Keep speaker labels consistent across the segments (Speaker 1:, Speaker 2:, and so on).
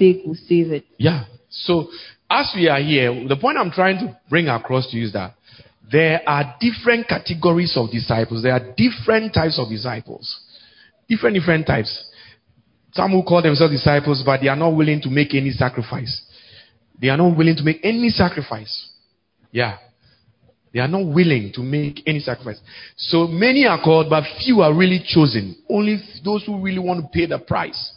Speaker 1: sake will save it.
Speaker 2: Yeah. So, as we are here, the point I'm trying to bring across to you is that there are different categories of disciples. There are different types of disciples. Different, different types. Some who call themselves disciples, but they are not willing to make any sacrifice. They are not willing to make any sacrifice. Yeah. They are not willing to make any sacrifice. So many are called, but few are really chosen. Only those who really want to pay the price.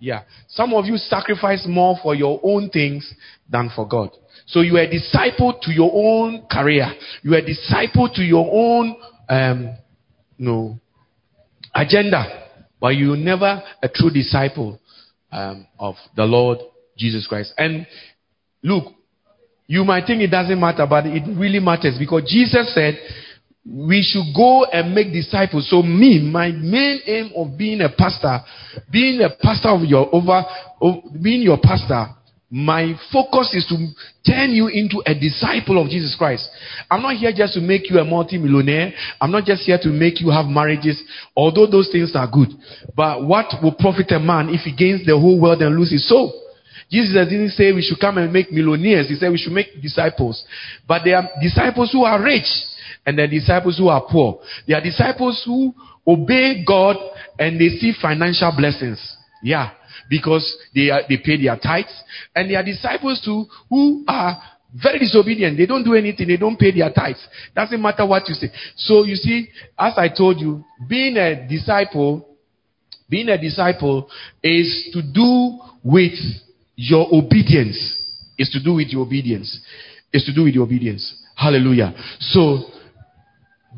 Speaker 2: Yeah. Some of you sacrifice more for your own things than for God. So you are a disciple to your own career. You are a disciple to your own, um, no, agenda. But you're never a true disciple um, of the Lord Jesus Christ. And look, you might think it doesn't matter, but it really matters because Jesus said we should go and make disciples. So me, my main aim of being a pastor, being a pastor of your over, being your pastor, my focus is to turn you into a disciple of Jesus Christ. I'm not here just to make you a multimillionaire. I'm not just here to make you have marriages, although those things are good. But what will profit a man if he gains the whole world and loses his soul? Jesus didn't say we should come and make millionaires. He said we should make disciples. But there are disciples who are rich and are disciples who are poor. There are disciples who obey God and they see financial blessings. Yeah because they, are, they pay their tithes. And there are disciples too who are very disobedient. They don't do anything. They don't pay their tithes. Doesn't matter what you say. So you see, as I told you, being a disciple, being a disciple is to do with your obedience. Is to do with your obedience. Is to do with your obedience. Hallelujah. So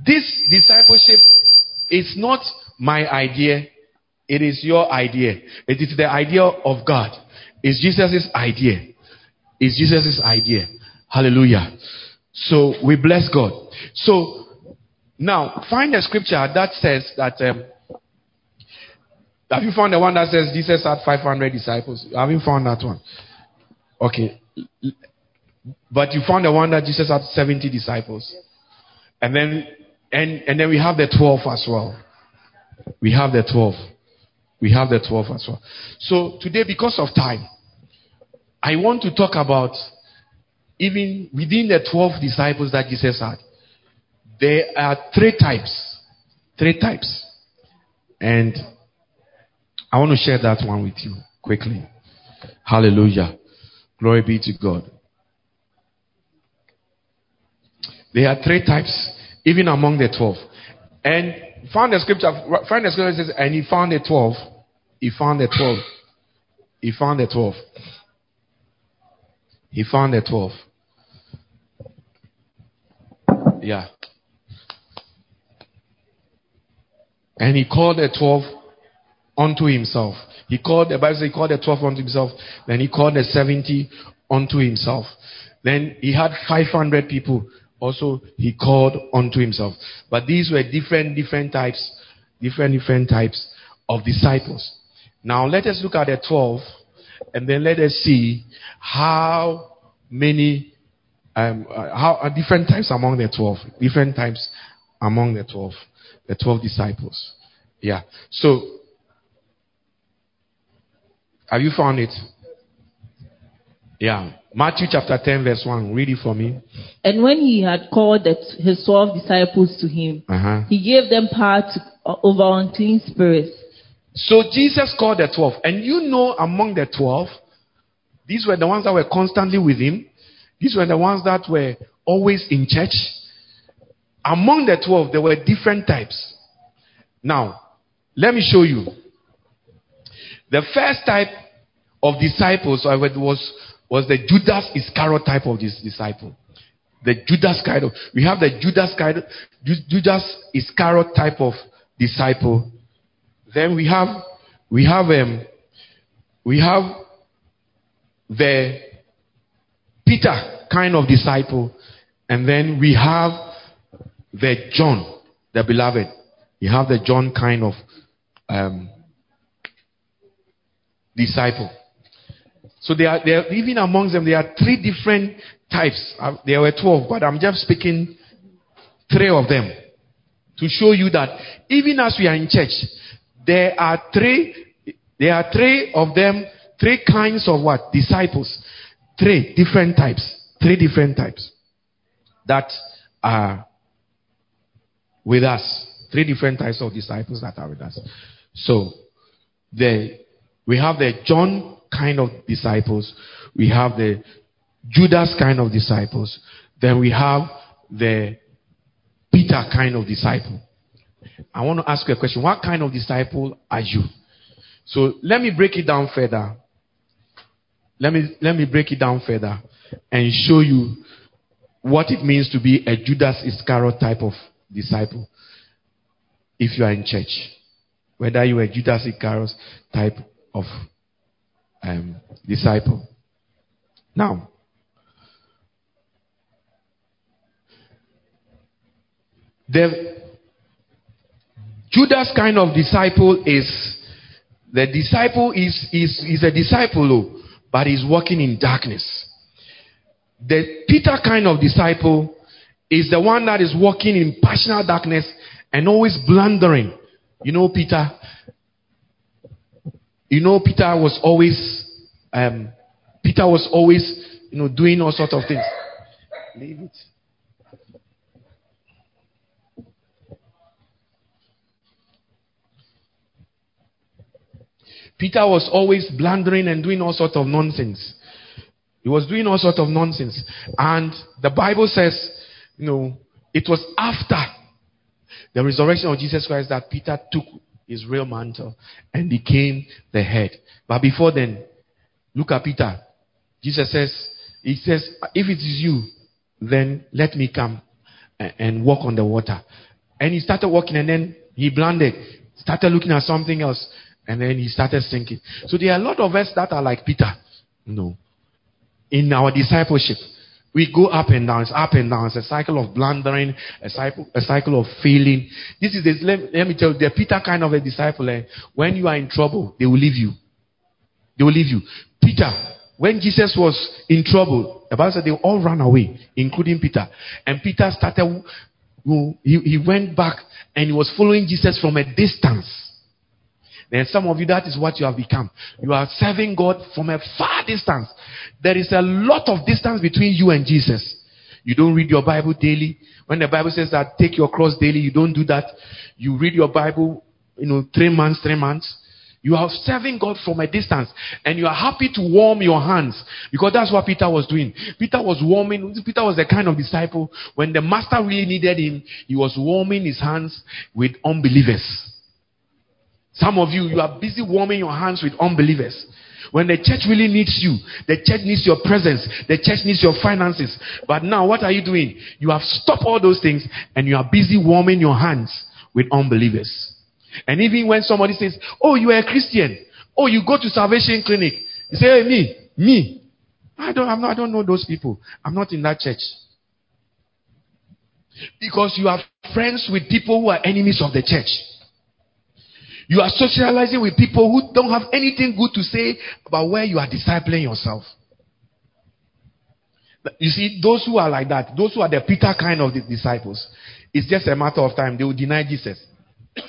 Speaker 2: this discipleship is not my idea. It is your idea. It is the idea of God. It's Jesus' idea. It's Jesus' idea. Hallelujah. So we bless God. So now find a scripture that says that. Um, have you found the one that says Jesus had 500 disciples? Have you found that one? Okay. But you found the one that Jesus had 70 disciples. And then and, and then we have the 12 as well. We have the 12. We have the 12 as well. So today, because of time, I want to talk about even within the 12 disciples that Jesus had. There are three types. Three types. And I want to share that one with you quickly. Hallelujah. Glory be to God. There are three types, even among the 12. And found the scripture, find the scripture says, and he found the 12 he found the 12. He found the 12. He found the 12. Yeah. And he called the 12 unto himself. He called, the Bible says he called the 12 unto himself. Then he called the 70 unto himself. Then he had 500 people. Also, he called unto himself. But these were different, different types, different, different types of disciples. Now let us look at the 12 and then let us see how many, um, uh, how uh, different types among the 12, different types among the 12, the 12 disciples. Yeah. So, have you found it? Yeah. Matthew chapter 10, verse 1. Read it for me.
Speaker 1: And when he had called the, his 12 disciples to him, uh-huh. he gave them power to, uh, over unclean spirits
Speaker 2: so Jesus called the 12. And you know, among the 12, these were the ones that were constantly with him. These were the ones that were always in church. Among the 12, there were different types. Now, let me show you. The first type of disciples was, was the Judas Iscariot type of this disciple. The Judas kind of, we have the Judas kind of, Judas Iscariot type of disciple then we have we have um, we have the Peter kind of disciple, and then we have the John, the beloved. You have the John kind of um, disciple. So there are, are, even amongst them, there are three different types. Uh, there were 12, but I'm just speaking three of them to show you that even as we are in church, there are three, there are three of them, Three kinds of what? Disciples. Three different types. Three different types that are with us. Three different types of disciples that are with us. So, the, we have the John kind of disciples. We have the Judas kind of disciples. Then we have the Peter kind of disciple. I want to ask you a question. What kind of disciple are you? So let me break it down further. Let me, let me break it down further and show you what it means to be a Judas Iscariot type of disciple if you are in church. Whether you are a Judas Iscariot type of um, disciple. Now, the Judas kind of disciple is the disciple is is is a disciple, but he's walking in darkness. The Peter kind of disciple is the one that is walking in passionate darkness and always blundering. You know, Peter. You know, Peter was always, um, Peter was always, you know, doing all sorts of things. Leave it. Peter was always blundering and doing all sorts of nonsense. He was doing all sorts of nonsense. And the Bible says, you know, it was after the resurrection of Jesus Christ that Peter took his real mantle and became the head. But before then, look at Peter. Jesus says, He says, if it is you, then let me come and walk on the water. And he started walking and then he blundered, started looking at something else, and then he started sinking. So there are a lot of us that are like Peter. No in our discipleship. We go up and down, it's up and down. It's a cycle of blundering, a cycle, a cycle of failing. This is, this, let, let, me tell you, the Peter kind of a disciple. Eh, when you are in trouble, they will leave you. They will leave you. Peter, when Jesus was in trouble, the Bible said they all ran away, including Peter. And Peter started, he, he went back and he was following Jesus from a distance. Then some of you, that is what you have become. You are serving God from a far distance. There is a lot of distance between you and Jesus. You don't read your Bible daily. When the Bible says that take your cross daily, you don't do that. You read your Bible, you know, three months, three months. You are serving God from a distance and you are happy to warm your hands because that's what Peter was doing. Peter was warming, Peter was the kind of disciple when the master really needed him, he was warming his hands with unbelievers. Some of you, you are busy warming your hands with unbelievers. When the church really needs you, the church needs your presence, the church needs your finances. But now, what are you doing? You have stopped all those things and you are busy warming your hands with unbelievers. And even when somebody says, Oh, you are a Christian, oh, you go to salvation clinic, you say, Hey, me, me. I don't, not, I don't know those people. I'm not in that church. Because you are friends with people who are enemies of the church. You are socializing with people who don't have anything good to say about where you are discipling yourself. You see, those who are like that, those who are the Peter kind of disciples, it's just a matter of time. They will deny Jesus.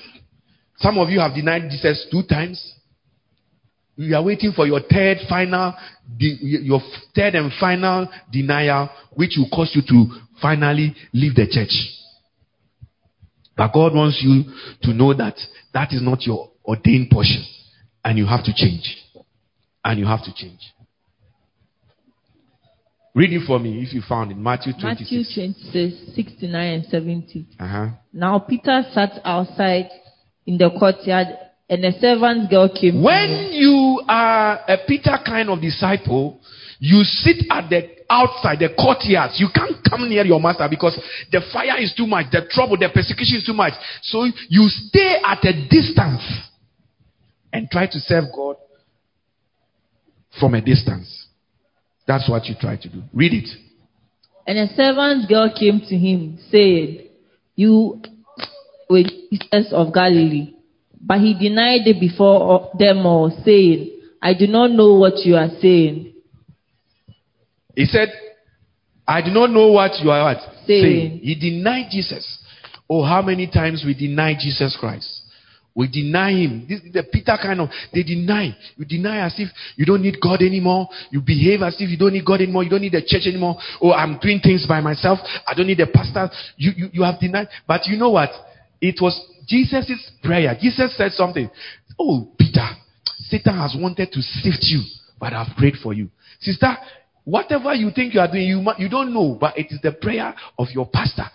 Speaker 2: Some of you have denied Jesus two times. You are waiting for your third final, your third and final denial, which will cause you to finally leave the church. But God wants you to know that that is not your ordained portion. And you have to change. And you have to change. Read it for me if you found it. Matthew 26.
Speaker 1: Matthew 26, 69 and 70.
Speaker 2: Uh-huh.
Speaker 1: Now Peter sat outside in the courtyard and a servant girl came.
Speaker 2: When you are a Peter kind of disciple, you sit at the outside, the courtyards. You can't come near your master because the fire is too much, the trouble, the persecution is too much. So you stay at a distance and try to serve God from a distance. That's what you try to do. Read it.
Speaker 1: And a servant girl came to him, saying, You were Jesus of Galilee. But he denied it before them all, saying, I do not know what you are saying.
Speaker 2: He said, I do not know what you are what?
Speaker 1: saying.
Speaker 2: He denied Jesus. Oh, how many times we deny Jesus Christ? We deny him. This is the Peter kind of, they deny. You deny as if you don't need God anymore. You behave as if you don't need God anymore. You don't need the church anymore. Oh, I'm doing things by myself. I don't need the pastor. You, you, you have denied. But you know what? It was Jesus' prayer. Jesus said something. Oh, Peter, Satan has wanted to sift you, but I've prayed for you. Sister, whatever you think you are doing, you, you don't know, but it is the prayer of your pastor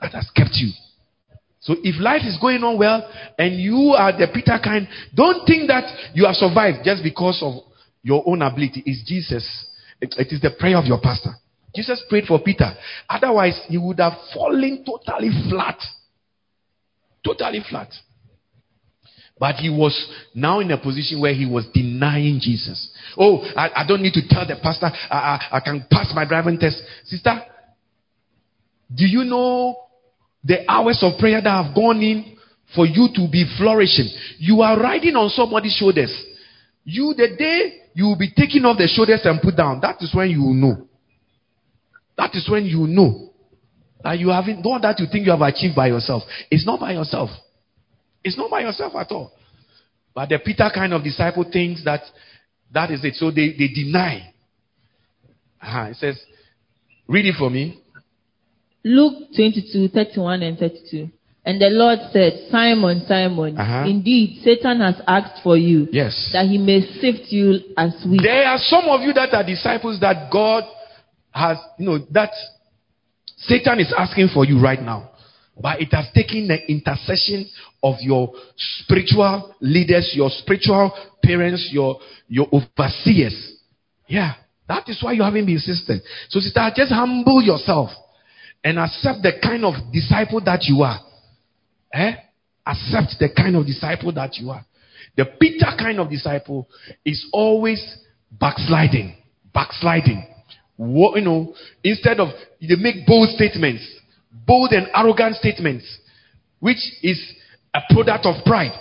Speaker 2: that has kept you. So if life is going on well and you are the Peter kind, don't think that you have survived just because of your own ability. It's Jesus. it, it is the prayer of your pastor. Jesus prayed for Peter. Otherwise, he would have fallen totally flat. Totally flat. But he was now in a position where he was denying Jesus. Oh, I, I don't need to tell the pastor I, I, I can pass my driving test. Sister, do you know the hours of prayer that have gone in for you to be flourishing. You are riding on somebody's shoulders. You, the day you will be taking off the shoulders and put down, that is when you know. That is when you know that you haven't done that you think you have achieved by yourself. It's not by yourself. It's not by yourself at all. But the Peter kind of disciple thinks that that is it. So they, they deny. Uh-huh. It says, read it for me.
Speaker 1: Luke 22, 31 and 32. And the Lord said, Simon, Simon, uh-huh. indeed Satan has asked for you.
Speaker 2: Yes.
Speaker 1: That he may sift you as wheat.
Speaker 2: There are some of you that are disciples that God has, you know, that Satan is asking for you right now. But it has taken the intercession of your spiritual leaders, your spiritual parents, your, your overseers. Yeah. That is why you haven't been insistent. So sister, just humble yourself and accept the kind of disciple that you are. Eh? Accept the kind of disciple that you are. The Peter kind of disciple is always backsliding. Backsliding. What, you know, instead of they make bold statements, bold and arrogant statements, which is a product of pride.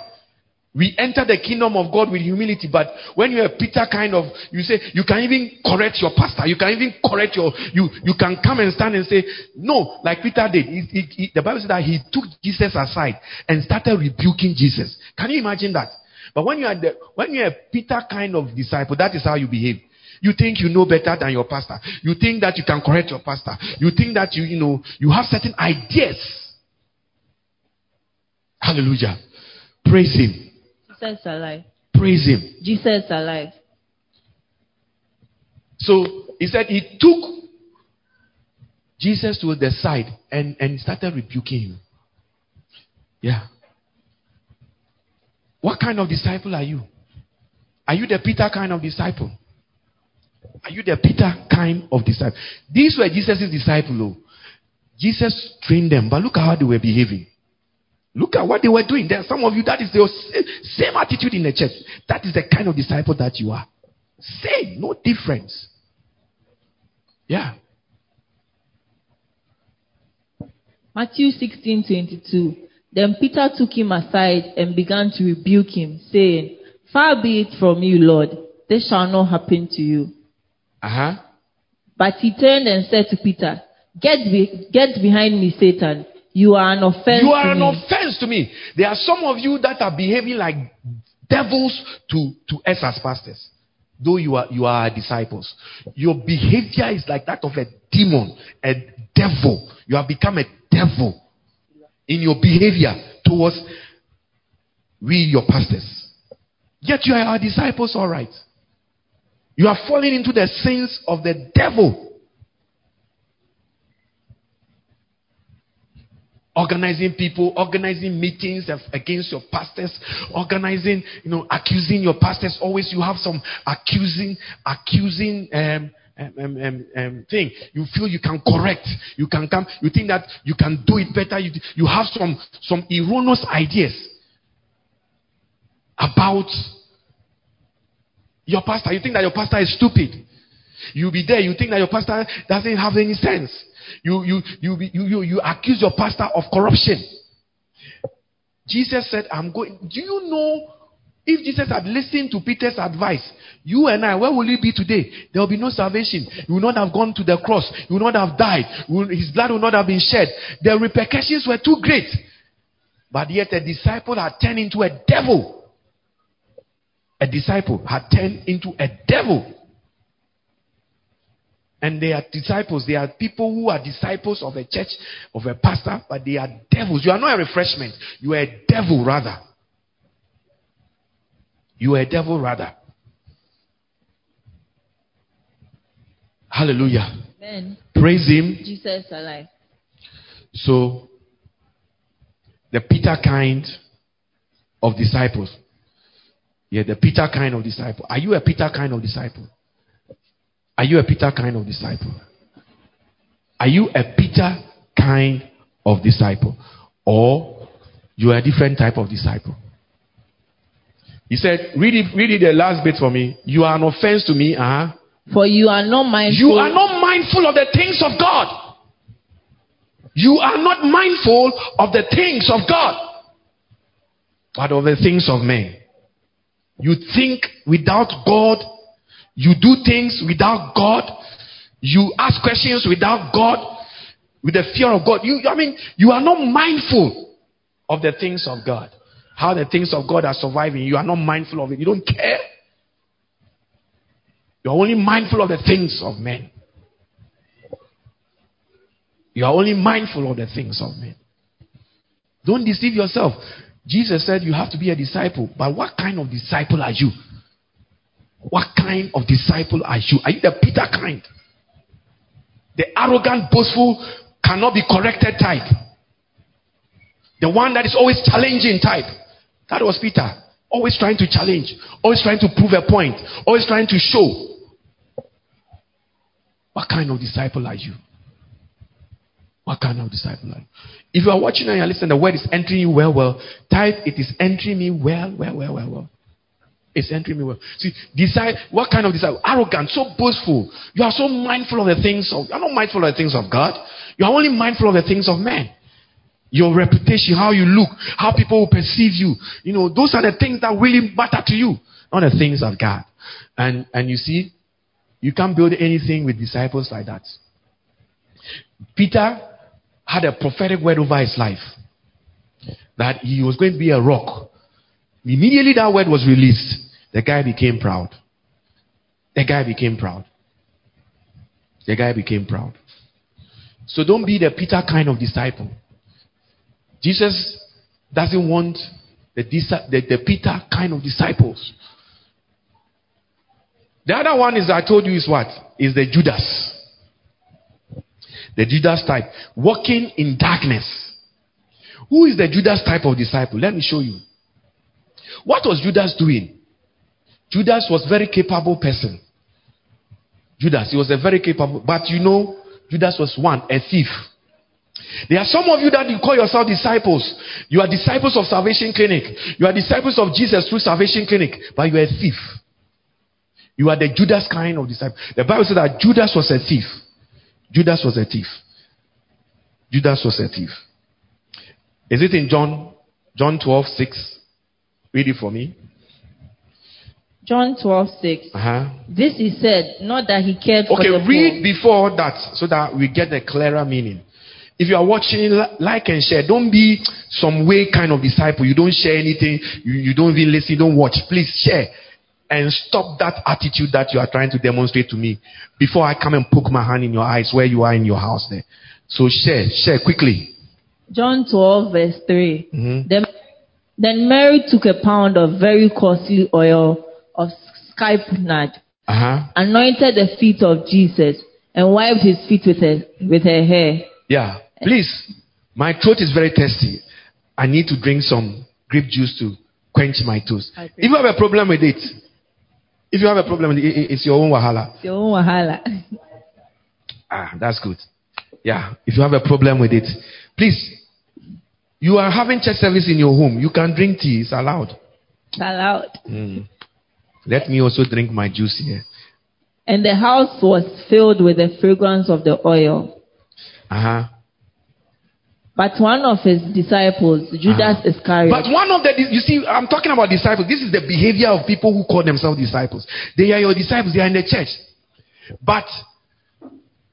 Speaker 2: We enter the kingdom of God with humility, but when you're a Peter kind of, you say, you can even correct your pastor. You can even correct your, you, you can come and stand and say, no, like Peter did. He, he, he, the Bible says that he took Jesus aside and started rebuking Jesus. Can you imagine that? But when you are the, when you're a Peter kind of disciple, that is how you behave. You think you know better than your pastor. You think that you can correct your pastor. You think that you, you know, you have certain ideas. Hallelujah. Praise him.
Speaker 1: Jesus alive.
Speaker 2: Praise him.
Speaker 1: Jesus alive.
Speaker 2: So he said he took Jesus to the side and, and started rebuking him. Yeah. What kind of disciple are you? Are you the Peter kind of disciple? Are you the Peter kind of disciple? These were Jesus' disciples. Jesus trained them, but look how they were behaving. Look at what they were doing. There are some of you that is the same attitude in the church. That is the kind of disciple that you are. Same, no difference. Yeah.
Speaker 1: Matthew 16 22. Then Peter took him aside and began to rebuke him, saying, Far be it from you, Lord, this shall not happen to you.
Speaker 2: Uh huh.
Speaker 1: But he turned and said to Peter, Get, be- get behind me, Satan. You are an offense.
Speaker 2: You are an me. offense to me. There are some of you that are behaving like devils to, to us as pastors. Though you are you are disciples. Your behavior is like that of a demon, a devil. You have become a devil in your behavior towards we, your pastors. Yet you are our disciples, all right. You are falling into the sins of the devil. organizing people, organizing meetings against your pastors, organizing, you know, accusing your pastors. Always you have some accusing, accusing um, um, um, um, um, thing. You feel you can correct, you can come, you think that you can do it better. You, you have some some erroneous ideas about your pastor. You think that your pastor is stupid. You'll be there. You think that your pastor doesn't have any sense. You, you, you, you, you, you accuse your pastor of corruption. Jesus said, I'm going. Do you know if Jesus had listened to Peter's advice, you and I, where will we be today? There will be no salvation. You will not have gone to the cross. You will not have died. His blood will not have been shed. The repercussions were too great. But yet a disciple had turned into a devil. A disciple had turned into a devil. And they are disciples. They are people who are disciples of a church, of a pastor, but they are devils. You are not a refreshment. You are a devil, rather. You are a devil, rather. Hallelujah.
Speaker 1: Amen.
Speaker 2: Praise Him.
Speaker 1: Jesus alive.
Speaker 2: So, the Peter kind of disciples. Yeah, the Peter kind of disciple. Are you a Peter kind of disciple? Are you a Peter kind of disciple? Are you a Peter kind of disciple? Or you are a different type of disciple? He said, read it, read it the last bit for me. You are an offense to me. Uh-huh.
Speaker 1: For you are not mindful.
Speaker 2: You are not mindful of the things of God. You are not mindful of the things of God, but of the things of men. You think without God. You do things without God. You ask questions without God. With the fear of God. You, I mean, you are not mindful of the things of God. How the things of God are surviving. You are not mindful of it. You don't care. You're only mindful of the things of men. You are only mindful of the things of men. Don't deceive yourself. Jesus said you have to be a disciple. But what kind of disciple are you? What kind of disciple are you? Are you the Peter kind? The arrogant, boastful, cannot be corrected type. The one that is always challenging type. That was Peter. Always trying to challenge, always trying to prove a point, always trying to show. What kind of disciple are you? What kind of disciple are you? If you are watching and you're listening, the word is entering you well, well. Type, it is entering me well, well, well, well, well. It's entering me well. See, decide what kind of disciple? Arrogant, so boastful. You are so mindful of the things of. You are not mindful of the things of God. You are only mindful of the things of men. Your reputation, how you look, how people will perceive you. You know, those are the things that really matter to you, not the things of God. And and you see, you can't build anything with disciples like that. Peter had a prophetic word over his life that he was going to be a rock. Immediately that word was released, the guy became proud. The guy became proud. The guy became proud. So don't be the Peter kind of disciple. Jesus doesn't want the, the, the Peter kind of disciples. The other one is I told you is what? Is the Judas. The Judas type. Walking in darkness. Who is the Judas type of disciple? Let me show you. What was Judas doing? Judas was very capable person. Judas, he was a very capable, but you know, Judas was one, a thief. There are some of you that you call yourself disciples. You are disciples of Salvation Clinic. You are disciples of Jesus through Salvation Clinic, but you are a thief. You are the Judas kind of disciple. The Bible says that Judas was a thief. Judas was a thief. Judas was a thief. Is it in John John 12, 6? Read it for me.
Speaker 1: John 12, 6.
Speaker 2: Uh-huh.
Speaker 1: This he said, not that he cared
Speaker 2: okay,
Speaker 1: for the
Speaker 2: read
Speaker 1: poor.
Speaker 2: before that so that we get a clearer meaning. If you are watching, like and share. Don't be some way kind of disciple. You don't share anything. You, you don't even listen. Don't watch. Please share. And stop that attitude that you are trying to demonstrate to me before I come and poke my hand in your eyes where you are in your house there. So share, share quickly.
Speaker 1: John 12, verse 3.
Speaker 2: Mhm.
Speaker 1: Then, then Mary took a pound of very costly oil of spikenard,
Speaker 2: Uh-huh.
Speaker 1: anointed the feet of Jesus, and wiped his feet with her, with her hair.
Speaker 2: Yeah. Please. My throat is very thirsty. I need to drink some grape juice to quench my thirst. If you have a problem with it, if you have a problem with it, it- it's your own wahala.
Speaker 1: Your own wahala.
Speaker 2: Ah, that's good. Yeah. If you have a problem with it, please. You are having church service in your home. You can drink tea. It's allowed.
Speaker 1: It's allowed.
Speaker 2: Mm. Let me also drink my juice here.
Speaker 1: And the house was filled with the fragrance of the oil.
Speaker 2: Uh huh.
Speaker 1: But one of his disciples, Judas
Speaker 2: Ah.
Speaker 1: Iscariot,
Speaker 2: But one of the, you see, I'm talking about disciples. This is the behavior of people who call themselves disciples. They are your disciples. They are in the church. But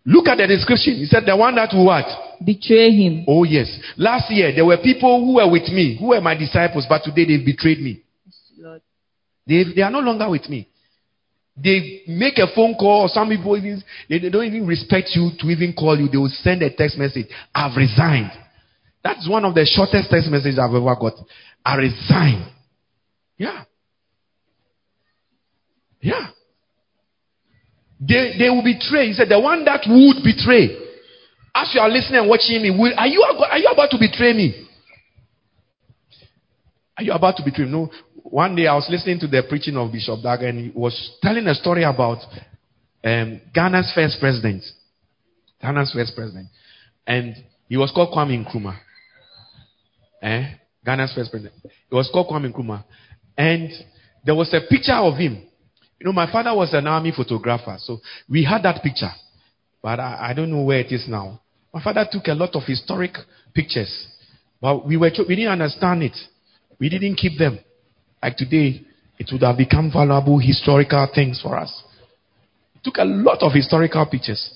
Speaker 2: look at the description. He said the one that will what?
Speaker 1: betray him.
Speaker 2: Oh, yes. Last year, there were people who were with me, who were my disciples, but today they've betrayed me. They, they are no longer with me. They make a phone call, or some people even they, they don't even respect you to even call you. They will send a text message. I've resigned. That's one of the shortest text messages I've ever got. I resign. Yeah. Yeah. They, they will betray. He said, the one that would betray. As you are listening and watching me, will, are, you, are you about to betray me? Are you about to betray me? No. One day I was listening to the preaching of Bishop Dag and he was telling a story about um, Ghana's first president. Ghana's first president. And he was called Kwame Nkrumah. Eh? Ghana's first president. It was called Kwame Nkrumah. And there was a picture of him. You know, my father was an army photographer, so we had that picture. But I, I don't know where it is now. My father took a lot of historic pictures, but we, were, we didn't understand it. We didn't keep them. Like today, it would have become valuable historical things for us. He took a lot of historical pictures.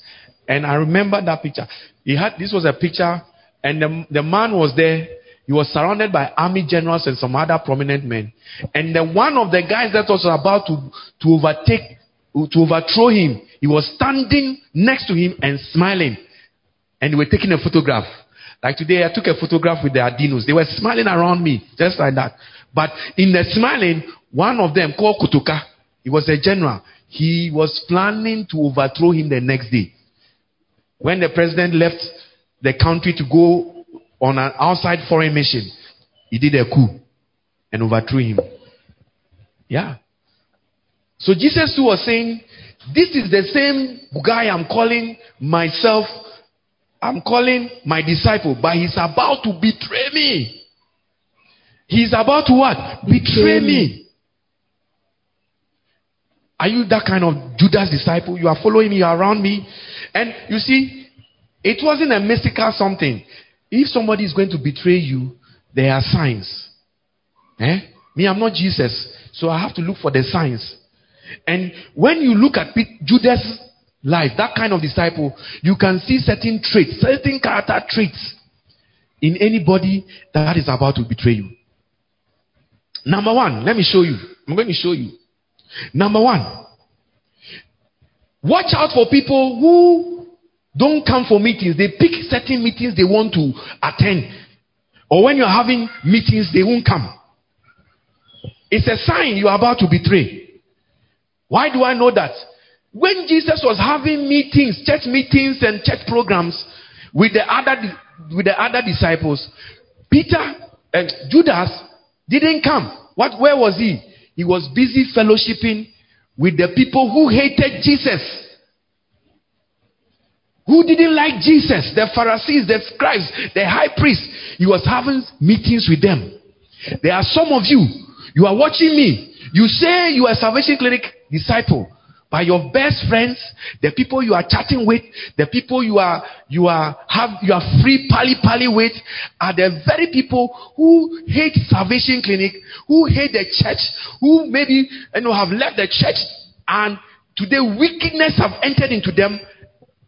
Speaker 2: And I remember that picture. He had, this was a picture, and the, the man was there he was surrounded by army generals and some other prominent men. And then one of the guys that was about to, to overtake, to overthrow him, he was standing next to him and smiling. And they were taking a photograph. Like today, I took a photograph with the Adinos. They were smiling around me, just like that. But in the smiling, one of them called Kotoka, he was a general. He was planning to overthrow him the next day. When the president left the country to go on an outside foreign mission, he did a coup and overthrew him. Yeah. So Jesus too was saying, This is the same guy I'm calling myself, I'm calling my disciple, but he's about to betray me. He's about to what? Betray me. Are you that kind of Judas disciple? You are following me, you are around me. And you see, it wasn't a mystical something. If somebody is going to betray you, there are signs. Eh? Me, I'm not Jesus, so I have to look for the signs. And when you look at Judas' life, that kind of disciple, you can see certain traits, certain character traits in anybody that is about to betray you. Number one, let me show you. I'm going to show you. Number one, watch out for people who don't come for meetings. They pick certain meetings they want to attend. Or when you're having meetings, they won't come. It's a sign you're about to betray. Why do I know that? When Jesus was having meetings, church meetings and church programs with the other, with the other disciples, Peter and Judas didn't come. What, where was he? He was busy fellowshipping with the people who hated Jesus who didn't like Jesus, the Pharisees, the scribes, the high priest. He was having meetings with them. There are some of you, you are watching me. You say you are a Salvation Clinic disciple, but your best friends, the people you are chatting with, the people you are you are have you are free pally pally with, are the very people who hate Salvation Clinic, who hate the church, who maybe you know have left the church, and today wickedness have entered into them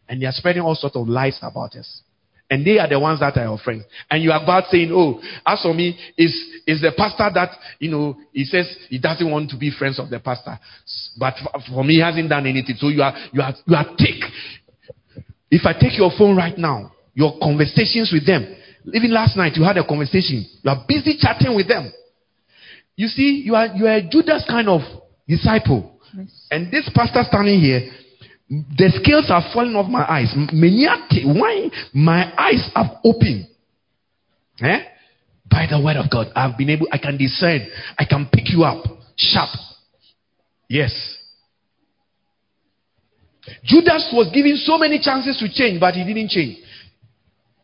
Speaker 2: and they are spreading all sorts of lies about us. And they are the ones that are your friends. And you are about saying, oh, as for me, is is the pastor that, you know, he says he doesn't want to be friends of the pastor. But for me, he hasn't done anything. So you are, you are, you are thick. If I take your phone right now, your conversations with them, even last night you had a conversation, you are busy chatting with them. You see, you are, you are a Judas kind of disciple. Yes. And this pastor standing here, the scales are falling off my eyes. Why my eyes have opened? Eh? By the word of God, I've been able, I can discern, I can pick you up sharp. Yes. Judas was given so many chances to change, but he didn't change.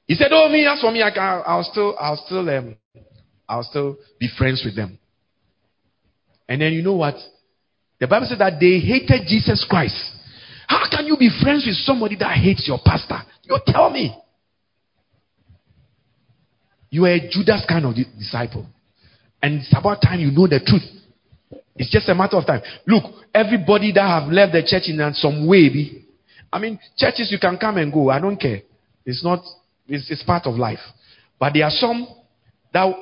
Speaker 2: He said, "Oh, me, as for me, I can, I'll still, I'll still, um, I'll still be friends with them." And then you know what? The Bible said that they hated Jesus Christ. How can you be friends with somebody that hates your pastor? You tell me. You are a Judas kind of disciple. And it's about time you know the truth. It's just a matter of time. Look, everybody that have left the church in some way, be, I mean, churches you can come and go. I don't care. It's not It's, it's part of life. But there are some that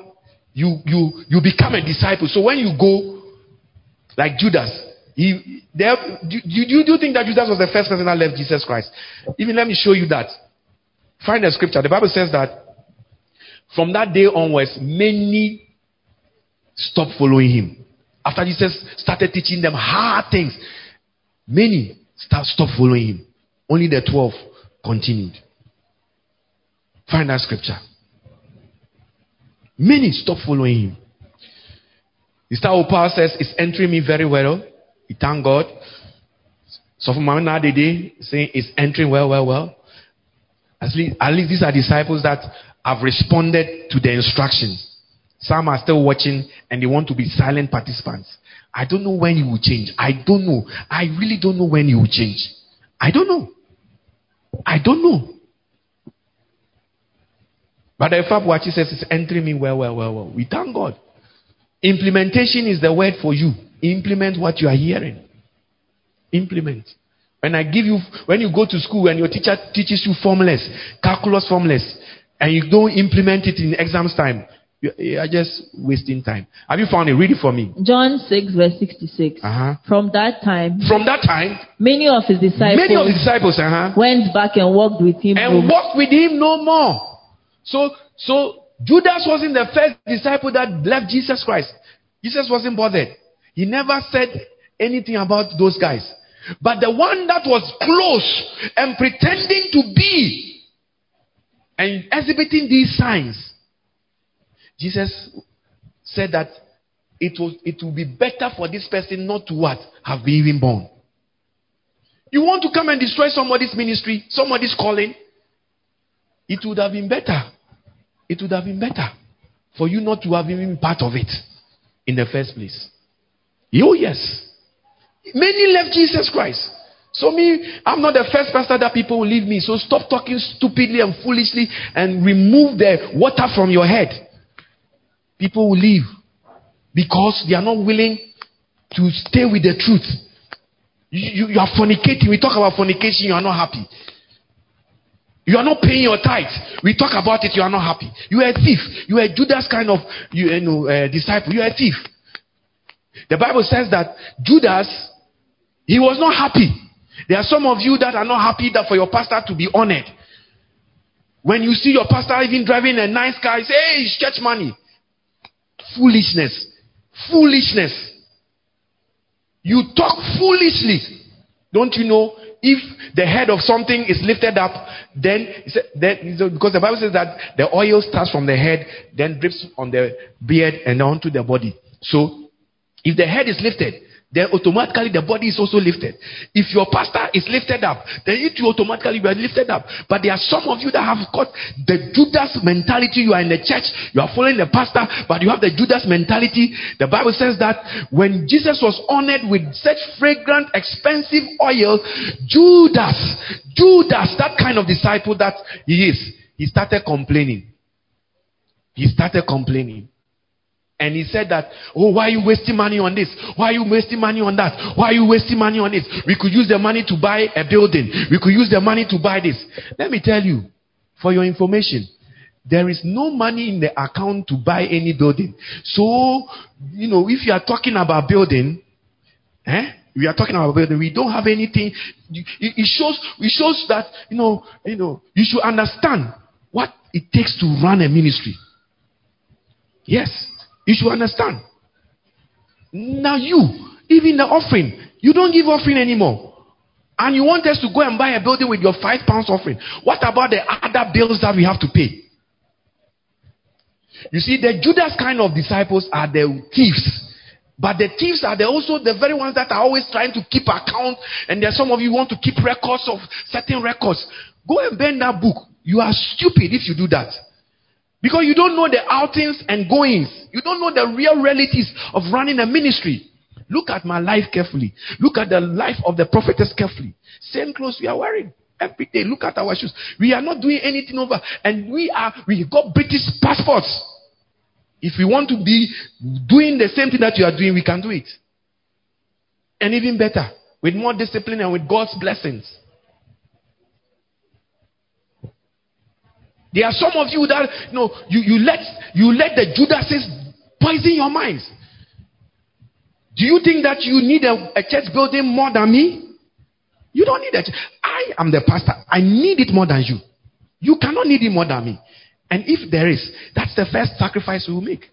Speaker 2: you you you become a disciple. So when you go, like Judas, he there, do, do, do you think that Judas was the first person that left Jesus Christ? Even let me show you that. Find the scripture. The Bible says that from that day onwards, many stopped following him. After Jesus started teaching them hard things, many start, stopped following him. Only the 12 continued. Find that scripture. Many stopped following him. Mr. Paul says, It's entering me very well. We thank God. So from Mama Dede saying it's entering well, well, well. At least, at least these are disciples that have responded to the instructions. Some are still watching and they want to be silent participants. I don't know when he will change. I don't know. I really don't know when he will change. I don't know. I don't know. But the he says is entering me well, well, well, well. We thank God. Implementation is the word for you. Implement what you are hearing. Implement. When I give you, when you go to school and your teacher teaches you formulas, calculus formulas, and you don't implement it in exams time, you are just wasting time. Have you found it? Read it for me.
Speaker 1: John 6, verse 66.
Speaker 2: Uh-huh.
Speaker 1: From that time,
Speaker 2: From that time,
Speaker 1: many of his disciples
Speaker 2: many of the disciples uh-huh,
Speaker 1: went back and walked with him.
Speaker 2: and walked with him no more. So, so Judas wasn't the first disciple that left Jesus Christ. Jesus wasn't bothered. He never said anything about those guys. But the one that was close and pretending to be and exhibiting these signs, Jesus said that it was it will be better for this person not to what have been even born. You want to come and destroy somebody's ministry, somebody's calling? It would have been better. It would have been better for you not to have even been part of it in the first place. Oh, yes. Many left Jesus Christ. So me, I'm not the first pastor that people will leave me. So stop talking stupidly and foolishly and remove the water from your head. People will leave because they are not willing to stay with the truth. You, you, you are fornicating. We talk about fornication, you are not happy. You are not paying your tithes. We talk about it, you are not happy. You are a thief. You are a Judas kind of you, you know, uh, disciple. You are a thief. The Bible says that Judas, he was not happy. There are some of you that are not happy that for your pastor to be honored. When you see your pastor even driving a nice car, you say, hey, it's church money. Foolishness. Foolishness. You talk foolishly. Don't you know if the head of something is lifted up, then, then because the Bible says that the oil starts from the head, then drips on the beard and onto the body. So, if the head is lifted, then automatically the body is also lifted. If your pastor is lifted up, then it will automatically be lifted up. But there are some of you that have got the Judas mentality. You are in the church, you are following the pastor, but you have the Judas mentality. The Bible says that when Jesus was honored with such fragrant, expensive oil, Judas, Judas, that kind of disciple that he is, he started complaining. He started complaining. And he said that, oh, why are you wasting money on this? Why are you wasting money on that? Why are you wasting money on this? We could use the money to buy a building. We could use the money to buy this. Let me tell you, for your information, there is no money in the account to buy any building. So, you know, if you are talking about building, eh? We are talking about building. We don't have anything. It shows. It shows that you know. You know. You should understand what it takes to run a ministry. Yes. You should understand. Now, you, even the offering, you don't give offering anymore. And you want us to go and buy a building with your five pounds offering. What about the other bills that we have to pay? You see, the Judas kind of disciples are the thieves. But the thieves are also the very ones that are always trying to keep account. And there are some of you want to keep records of certain records. Go and burn that book. You are stupid if you do that. Because you don't know the outings and goings. You don't know the real realities of running a ministry. Look at my life carefully. Look at the life of the prophetess carefully. Same clothes we are wearing every day. Look at our shoes. We are not doing anything over. And we are, we got British passports. If we want to be doing the same thing that you are doing, we can do it. And even better, with more discipline and with God's blessings. There are some of you that you know you, you let you let the Judases poison your minds. Do you think that you need a, a church building more than me? You don't need it. I am the pastor. I need it more than you. You cannot need it more than me. And if there is, that's the first sacrifice we will make.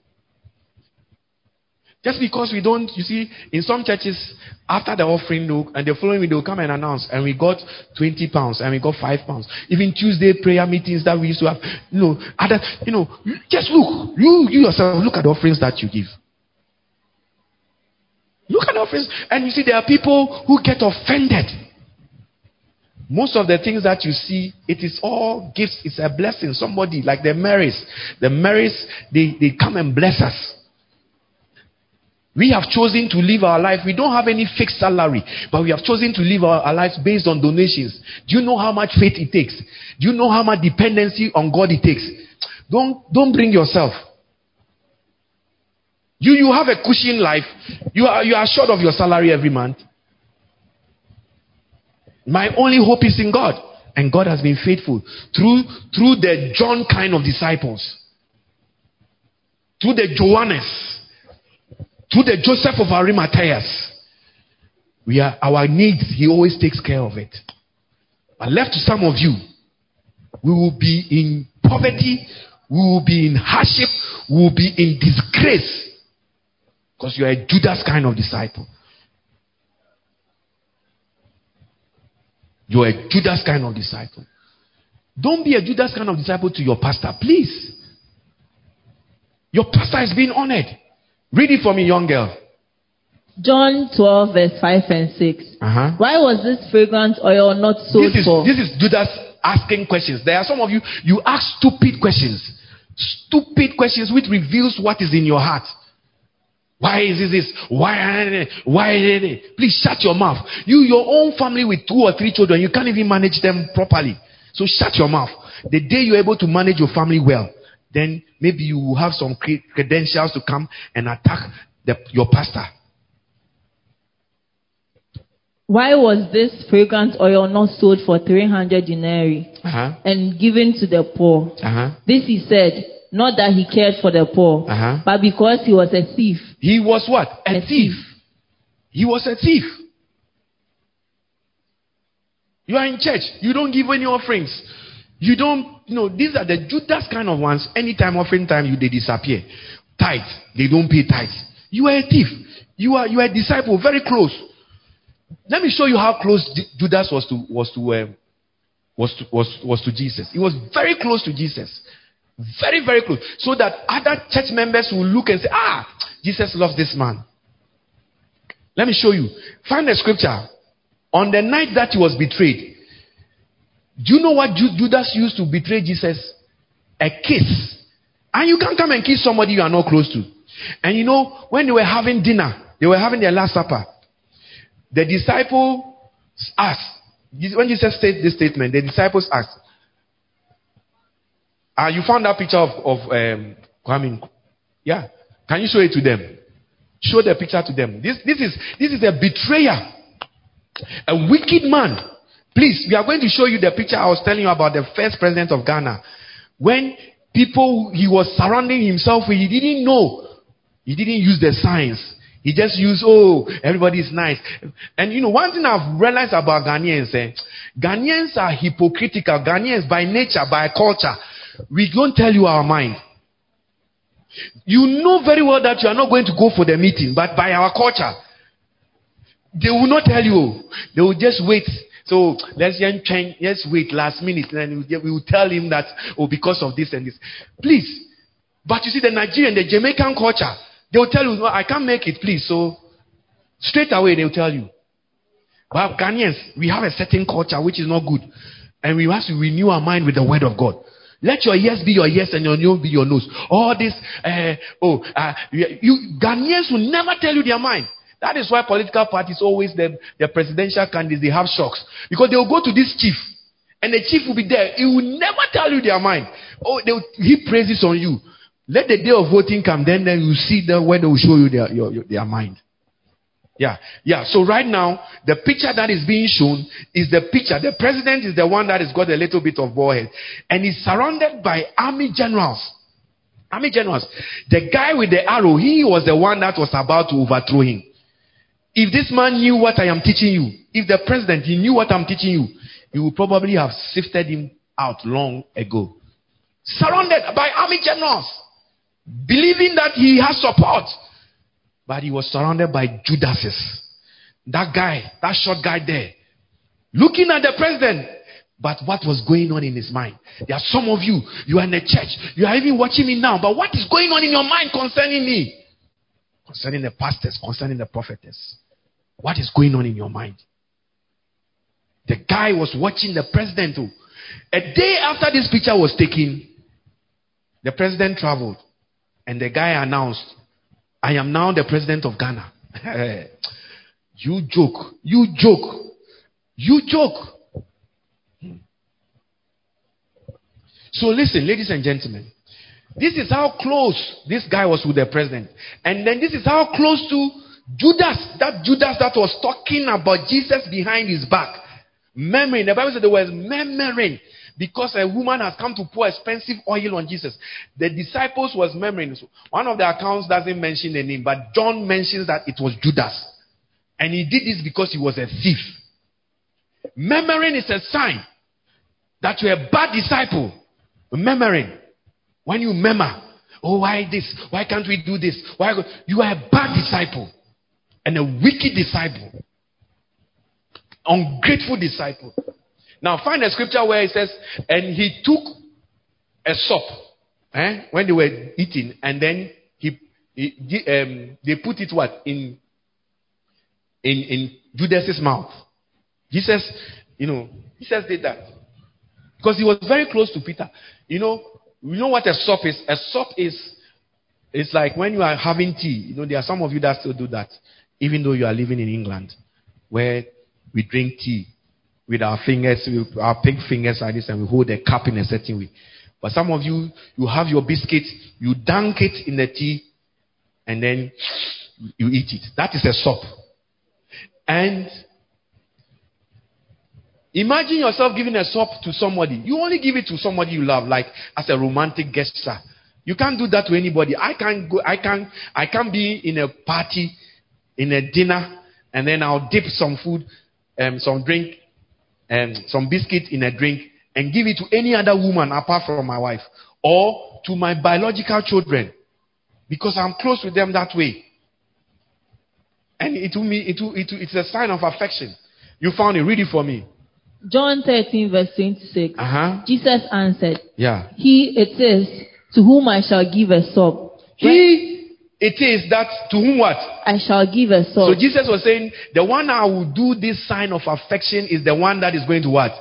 Speaker 2: Just because we don't, you see, in some churches, after the offering, look and the following week, they'll come and announce, and we got 20 pounds, and we got 5 pounds. Even Tuesday prayer meetings that we used to have, you know, other, you know, just look, you, you yourself, look at the offerings that you give. Look at the offerings, and you see, there are people who get offended. Most of the things that you see, it is all gifts, it's a blessing. Somebody, like the Marys, the Marys, they, they come and bless us. We have chosen to live our life. We don't have any fixed salary, but we have chosen to live our, our lives based on donations. Do you know how much faith it takes? Do you know how much dependency on God it takes? Don't, don't bring yourself. You, you have a cushion life. You are, you are short of your salary every month. My only hope is in God. And God has been faithful through, through the John kind of disciples, through the Joannes through the Joseph of Arimathea, we are our needs, he always takes care of it. But left to some of you, we will be in poverty, we will be in hardship, we will be in disgrace. Because you are a Judas kind of disciple. You are a Judas kind of disciple. Don't be a Judas kind of disciple to your pastor, please. Your pastor is being honored. Read it for me, young girl.
Speaker 1: John 12, verse 5 and 6.
Speaker 2: Uh-huh.
Speaker 1: Why was this fragrant oil not sold
Speaker 2: this is,
Speaker 1: for?
Speaker 2: This is Judas asking questions. There are some of you, you ask stupid questions. Stupid questions which reveals what is in your heart. Why is this? Why? Why? Please shut your mouth. You, your own family with two or three children, you can't even manage them properly. So shut your mouth. The day you're able to manage your family well, then maybe you will have some credentials to come and attack the, your pastor.
Speaker 1: Why was this fragrant oil not sold for 300 denarii
Speaker 2: uh-huh.
Speaker 1: and given to the poor?
Speaker 2: Uh-huh.
Speaker 1: This he said, not that he cared for the poor,
Speaker 2: uh-huh.
Speaker 1: but because he was a thief.
Speaker 2: He was what? A,
Speaker 1: a
Speaker 2: thief.
Speaker 1: thief.
Speaker 2: He was a thief. You are in church. You don't give any offerings. You don't, you know, these are the Judas kind of ones. Anytime offering time, you they disappear. Tithes, they don't pay tithes. You are a thief. You are you are a disciple, very close. Let me show you how close Judas was to was to um, was to was was to Jesus. He was very close to Jesus, very very close. So that other church members will look and say, "Ah, Jesus loves this man." Let me show you. Find the scripture. On the night that he was betrayed, do you know what Judas used to betray Jesus? A kiss. And you can't come and kiss somebody you are not close to. And you know, when they were having dinner, they were having their last supper. The disciples asked, when Jesus said this statement, the disciples asked, uh, you found that picture of, of um, Kwame. Yeah. Can you show it to them? Show the picture to them. This, this, is, this is a betrayer, a wicked man Please, we are going to show you the picture I was telling you about the first president of Ghana. When people he was surrounding himself with, he didn't know. He didn't use the signs. He just used, oh, everybody is nice. And you know, one thing I've realized about Ghanaians, eh, Ghanaians are hypocritical. Ghanaians by nature, by culture, we don't tell you our mind. You know very well that you are not going to go for the meeting, but by our culture, they will not tell you. They will just wait so let's change, let's wait last minute, and we will tell him that, oh, because of this and this. Please. But you see, the Nigerian, the Jamaican culture, they will tell you, no, I can't make it, please. So straight away, they will tell you. But Ghanaians, we have a certain culture which is not good. And we to renew our mind with the word of God. Let your yes be your yes and your no be your nose. All this, uh, oh, uh, you, Ghanaians will never tell you their mind. That is why political parties always the, the presidential candidates they have shocks because they will go to this chief and the chief will be there. He will never tell you their mind. Oh, will heap praises on you. Let the day of voting come, then then you see them when they will show you their your, your, their mind. Yeah, yeah. So right now, the picture that is being shown is the picture. The president is the one that has got a little bit of bald and he's surrounded by army generals. Army generals. The guy with the arrow, he was the one that was about to overthrow him. If this man knew what I am teaching you, if the president he knew what I'm teaching you, he would probably have sifted him out long ago. Surrounded by army generals, believing that he has support. But he was surrounded by Judases. That guy, that short guy there, looking at the president. But what was going on in his mind? There are some of you, you are in the church, you are even watching me now, but what is going on in your mind concerning me? Concerning the pastors, concerning the prophetess. What is going on in your mind? The guy was watching the president. A day after this picture was taken, the president traveled and the guy announced, I am now the president of Ghana. you joke. You joke. You joke. So listen, ladies and gentlemen. This is how close this guy was with the president. And then this is how close to Judas, that Judas that was talking about Jesus behind his back. Murmuring. The Bible said there was murmuring because a woman has come to pour expensive oil on Jesus. The disciples was murmuring. One of the accounts doesn't mention the name, but John mentions that it was Judas. And he did this because he was a thief. Murmuring is a sign that you're a bad disciple. Murmuring. When you murmur, oh, why this? Why can't we do this? Why? You are a bad disciple and a wicked disciple. Ungrateful disciple. Now find a scripture where it says, and he took a sop eh, when they were eating, and then he, he um, they put it what in in in Judas's mouth. Jesus, you know, Jesus did that because he was very close to Peter. You know, you know what a sop is? A sop is it's like when you are having tea. You know, there are some of you that still do that, even though you are living in England, where we drink tea with our fingers, with our pink fingers like this, and we hold a cup in a certain way. But some of you, you have your biscuit, you dunk it in the tea, and then you eat it. That is a sop. And imagine yourself giving a sop to somebody. You only give it to somebody you love, like as a romantic gesture. You can't do that to anybody. I can't go. I can't. I can't be in a party, in a dinner, and then I'll dip some food, um, some drink, um, some biscuit in a drink, and give it to any other woman apart from my wife, or to my biological children, because I'm close with them that way. And it will me, it will, it will, it's a sign of affection. You found it. Read it for me.
Speaker 1: John 13, verse 26.
Speaker 2: Uh-huh.
Speaker 1: Jesus answered,
Speaker 2: Yeah.
Speaker 1: He it is to whom I shall give a sop.
Speaker 2: He, it is that to whom what?
Speaker 1: I shall give a
Speaker 2: So. Jesus was saying, the one I will do this sign of affection is the one that is going to what?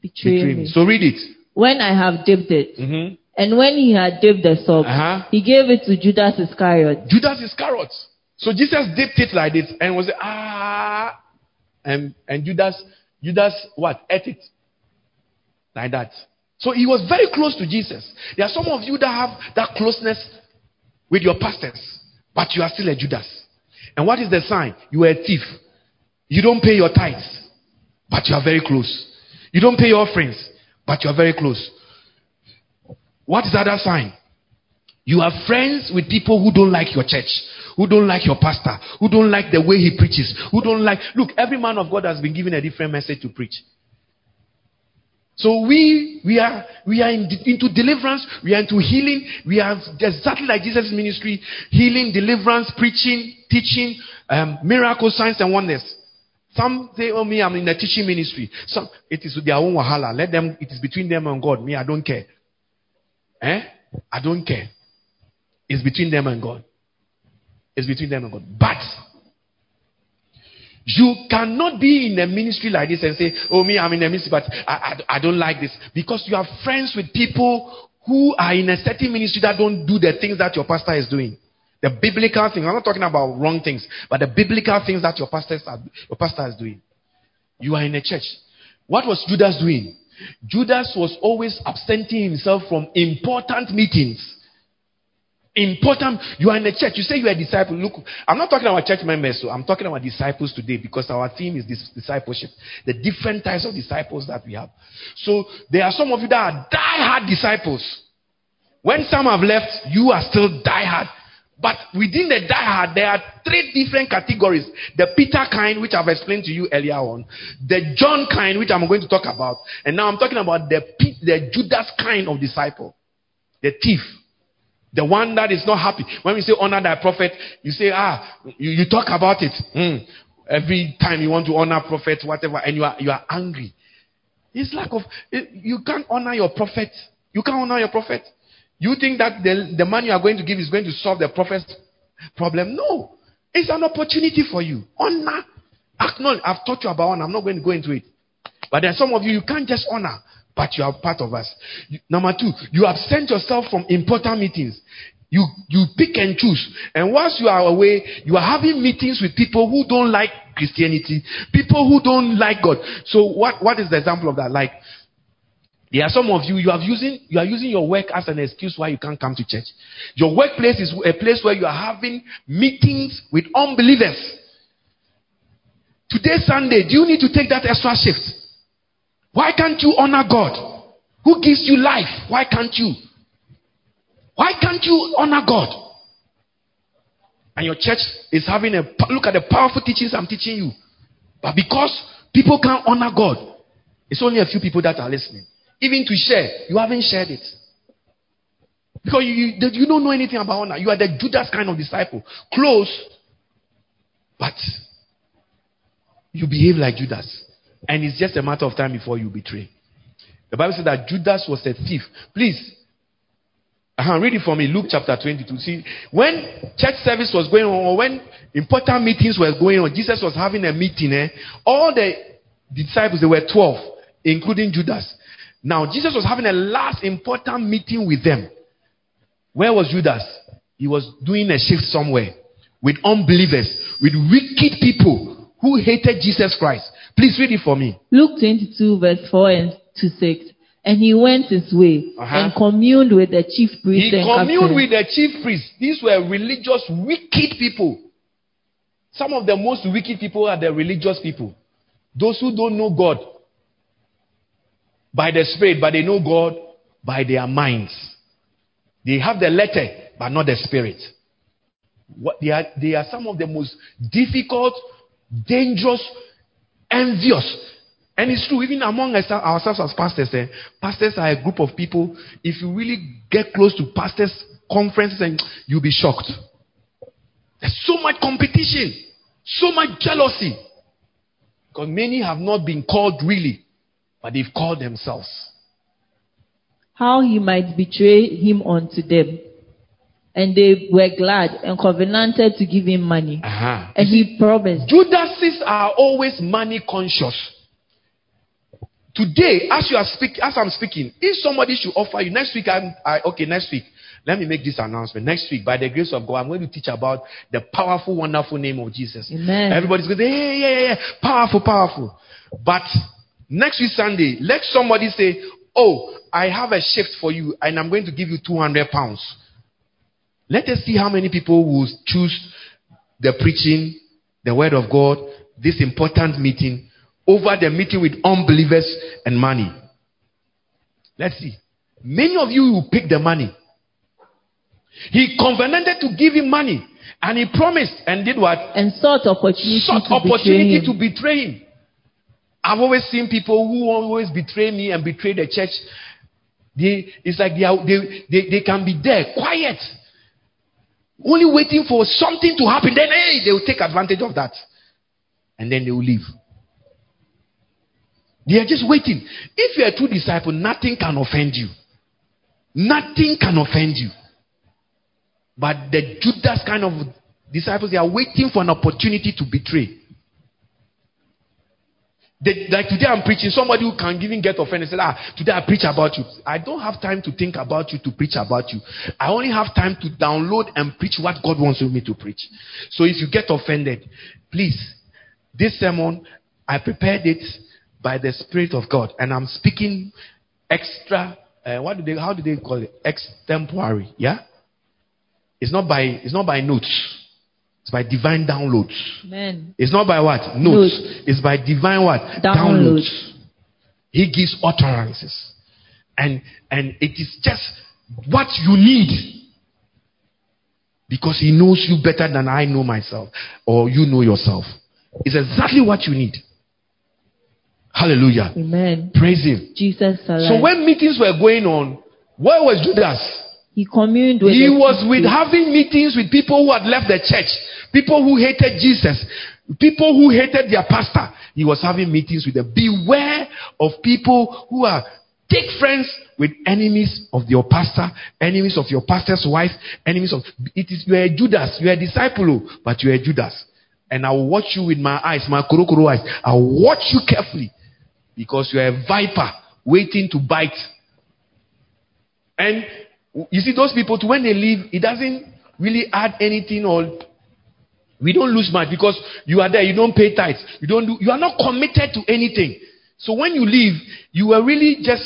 Speaker 1: Betray
Speaker 2: Betray me.
Speaker 1: me.
Speaker 2: So read it.
Speaker 1: When I have dipped it.
Speaker 2: Mm-hmm.
Speaker 1: And when he had dipped the sop,
Speaker 2: Uh-huh.
Speaker 1: he gave it to Judas Iscariot.
Speaker 2: Judas Iscariot. So Jesus dipped it like this and was ah, and and Judas, Judas what ate it like that. So he was very close to Jesus. There are some of you that have that closeness with your pastors, but you are still a Judas. And what is the sign? You are a thief. You don't pay your tithes, but you are very close. You don't pay your offerings, but you are very close. What is the other sign? You are friends with people who don't like your church, who don't like your pastor, who don't like the way he preaches, who don't like. Look, every man of God has been given a different message to preach. So we we are we are in, into deliverance, we are into healing, we are exactly like Jesus' ministry, healing, deliverance, preaching, teaching, um, miracles, signs and wonders. Some say, "Oh, me, I'm in the teaching ministry." Some it is their own wahala. Let them. It is between them and God. Me, I don't care. Eh? I don't care. It's between them and God. It's between them and God. But you cannot be in a ministry like this and say, Oh, me, I'm in a ministry, but I, I, I don't like this. Because you are friends with people who are in a certain ministry that don't do the things that your pastor is doing. The biblical things. I'm not talking about wrong things, but the biblical things that your pastor is, your pastor is doing. You are in a church. What was Judas doing? Judas was always absenting himself from important meetings. Important. You are in the church. You say you are a disciple. Look, I'm not talking about church members, so I'm talking about disciples today because our theme is this discipleship. The different types of disciples that we have. So there are some of you that are die-hard disciples. When some have left, you are still die-hard. But within the die-hard, there are three different categories. The Peter kind, which I've explained to you earlier on. The John kind, which I'm going to talk about. And now I'm talking about the, the Judas kind of disciple. The thief. The one that is not happy. When we say honor thy prophet, you say, ah, you, you talk about it. Mm. Every time you want to honor prophet, whatever, and you are, you are angry. It's lack of, you can't honor your prophet. You can't honor your prophet. You think that the, the money you are going to give is going to solve the prophet's problem? No. It's an opportunity for you. Honor. Acknowledge. I've taught you about honor. I'm not going to go into it. But there are some of you, you can't just honor but you are part of us. Number two, you absent yourself from important meetings. You, you pick and choose. And once you are away, you are having meetings with people who don't like Christianity, people who don't like God. So what, what is the example of that? Like, there are some of you, you are using, you are using your work as an excuse why you can't come to church. Your workplace is a place where you are having meetings with unbelievers. Today, Sunday, do you need to take that extra shift? Why can't you honor God? Who gives you life? Why can't you? Why can't you honor God? And your church is having a look at the powerful teachings I'm teaching you. But because people can't honor God, it's only a few people that are listening. Even to share, you haven't shared it. Because you, you, you don't know anything about honor. You are the Judas kind of disciple. Close, but you behave like Judas. And it's just a matter of time before you betray. The Bible says that Judas was a thief. Please, uh, read it for me. Luke chapter 22. See, when church service was going on, or when important meetings were going on, Jesus was having a meeting. Eh? All the disciples, there were 12, including Judas. Now, Jesus was having a last important meeting with them. Where was Judas? He was doing a shift somewhere with unbelievers, with wicked people who hated Jesus Christ. Please read it for me.
Speaker 1: Luke 22, verse 4 and to 6. And he went his way uh-huh. and communed with the chief priests.
Speaker 2: He communed with the chief priests. These were religious, wicked people. Some of the most wicked people are the religious people. Those who don't know God by the Spirit, but they know God by their minds. They have the letter, but not the Spirit. What, they, are, they are some of the most difficult, dangerous, envious. And it's true, even among ourselves as pastors, eh, pastors are a group of people. If you really get close to pastors' conferences, and you'll be shocked. There's so much competition, so much jealousy. Because many have not been called really, but they've called themselves.
Speaker 1: How he might betray him unto them. And they were glad and covenanted to give him money. Uh-huh. And he promised.
Speaker 2: Judases are always money conscious. Today, as you are speaking, as I'm speaking, if somebody should offer you next week, I'm I, okay. Next week, let me make this announcement. Next week, by the grace of God, I'm going to teach about the powerful, wonderful name of Jesus.
Speaker 1: Amen.
Speaker 2: Everybody's going to say, yeah, yeah, yeah, powerful, powerful. But next week Sunday, let somebody say, oh, I have a shift for you, and I'm going to give you 200 pounds. Let us see how many people will choose the preaching, the word of God, this important meeting, over the meeting with unbelievers and money. Let's see. Many of you will pick the money. He covenanted to give him money. And he promised and did what?
Speaker 1: And sought opportunity,
Speaker 2: sought
Speaker 1: to,
Speaker 2: opportunity
Speaker 1: betray
Speaker 2: to betray him. I've always seen people who always betray me and betray the church. They, it's like they, are, they, they, they can be there, quiet. Only waiting for something to happen. Then, hey, they will take advantage of that. And then they will leave. They are just waiting. If you are a true disciple, nothing can offend you. Nothing can offend you. But the Judas kind of disciples, they are waiting for an opportunity to betray. They, like today I'm preaching, somebody who can even get offended say, ah, today I preach about you. I don't have time to think about you to preach about you. I only have time to download and preach what God wants me to preach. So if you get offended, please, this sermon, I prepared it by the Spirit of God. And I'm speaking extra, uh, what do they, how do they call it? Extemporary, yeah? It's not by it's not by notes. It's by divine downloads.
Speaker 1: Amen.
Speaker 2: It's not by what? Notes. It's by divine what?
Speaker 1: Downloads.
Speaker 2: He gives utterances. And and it is just what you need. Because he knows you better than I know myself. Or you know yourself. It's exactly what you need. Hallelujah.
Speaker 1: Amen.
Speaker 2: Praise him.
Speaker 1: Jesus alive.
Speaker 2: So when meetings were going on, where was Judas?
Speaker 1: He communed with
Speaker 2: He was
Speaker 1: people.
Speaker 2: with having meetings with people who had left the church, people who hated Jesus, people who hated their pastor. He was having meetings with them. Beware of people who are take friends with enemies of your pastor, enemies of your pastor's wife, enemies of it is you are a Judas, you are a disciple, oh, but you are a Judas. And I will watch you with my eyes, my korokoro eyes. I will watch you carefully because you are a viper waiting to bite. And you see, those people, too, when they leave, it doesn't really add anything or we don't lose much because you are there, you don't pay tithes, you don't do, you are not committed to anything. So when you leave, you are really just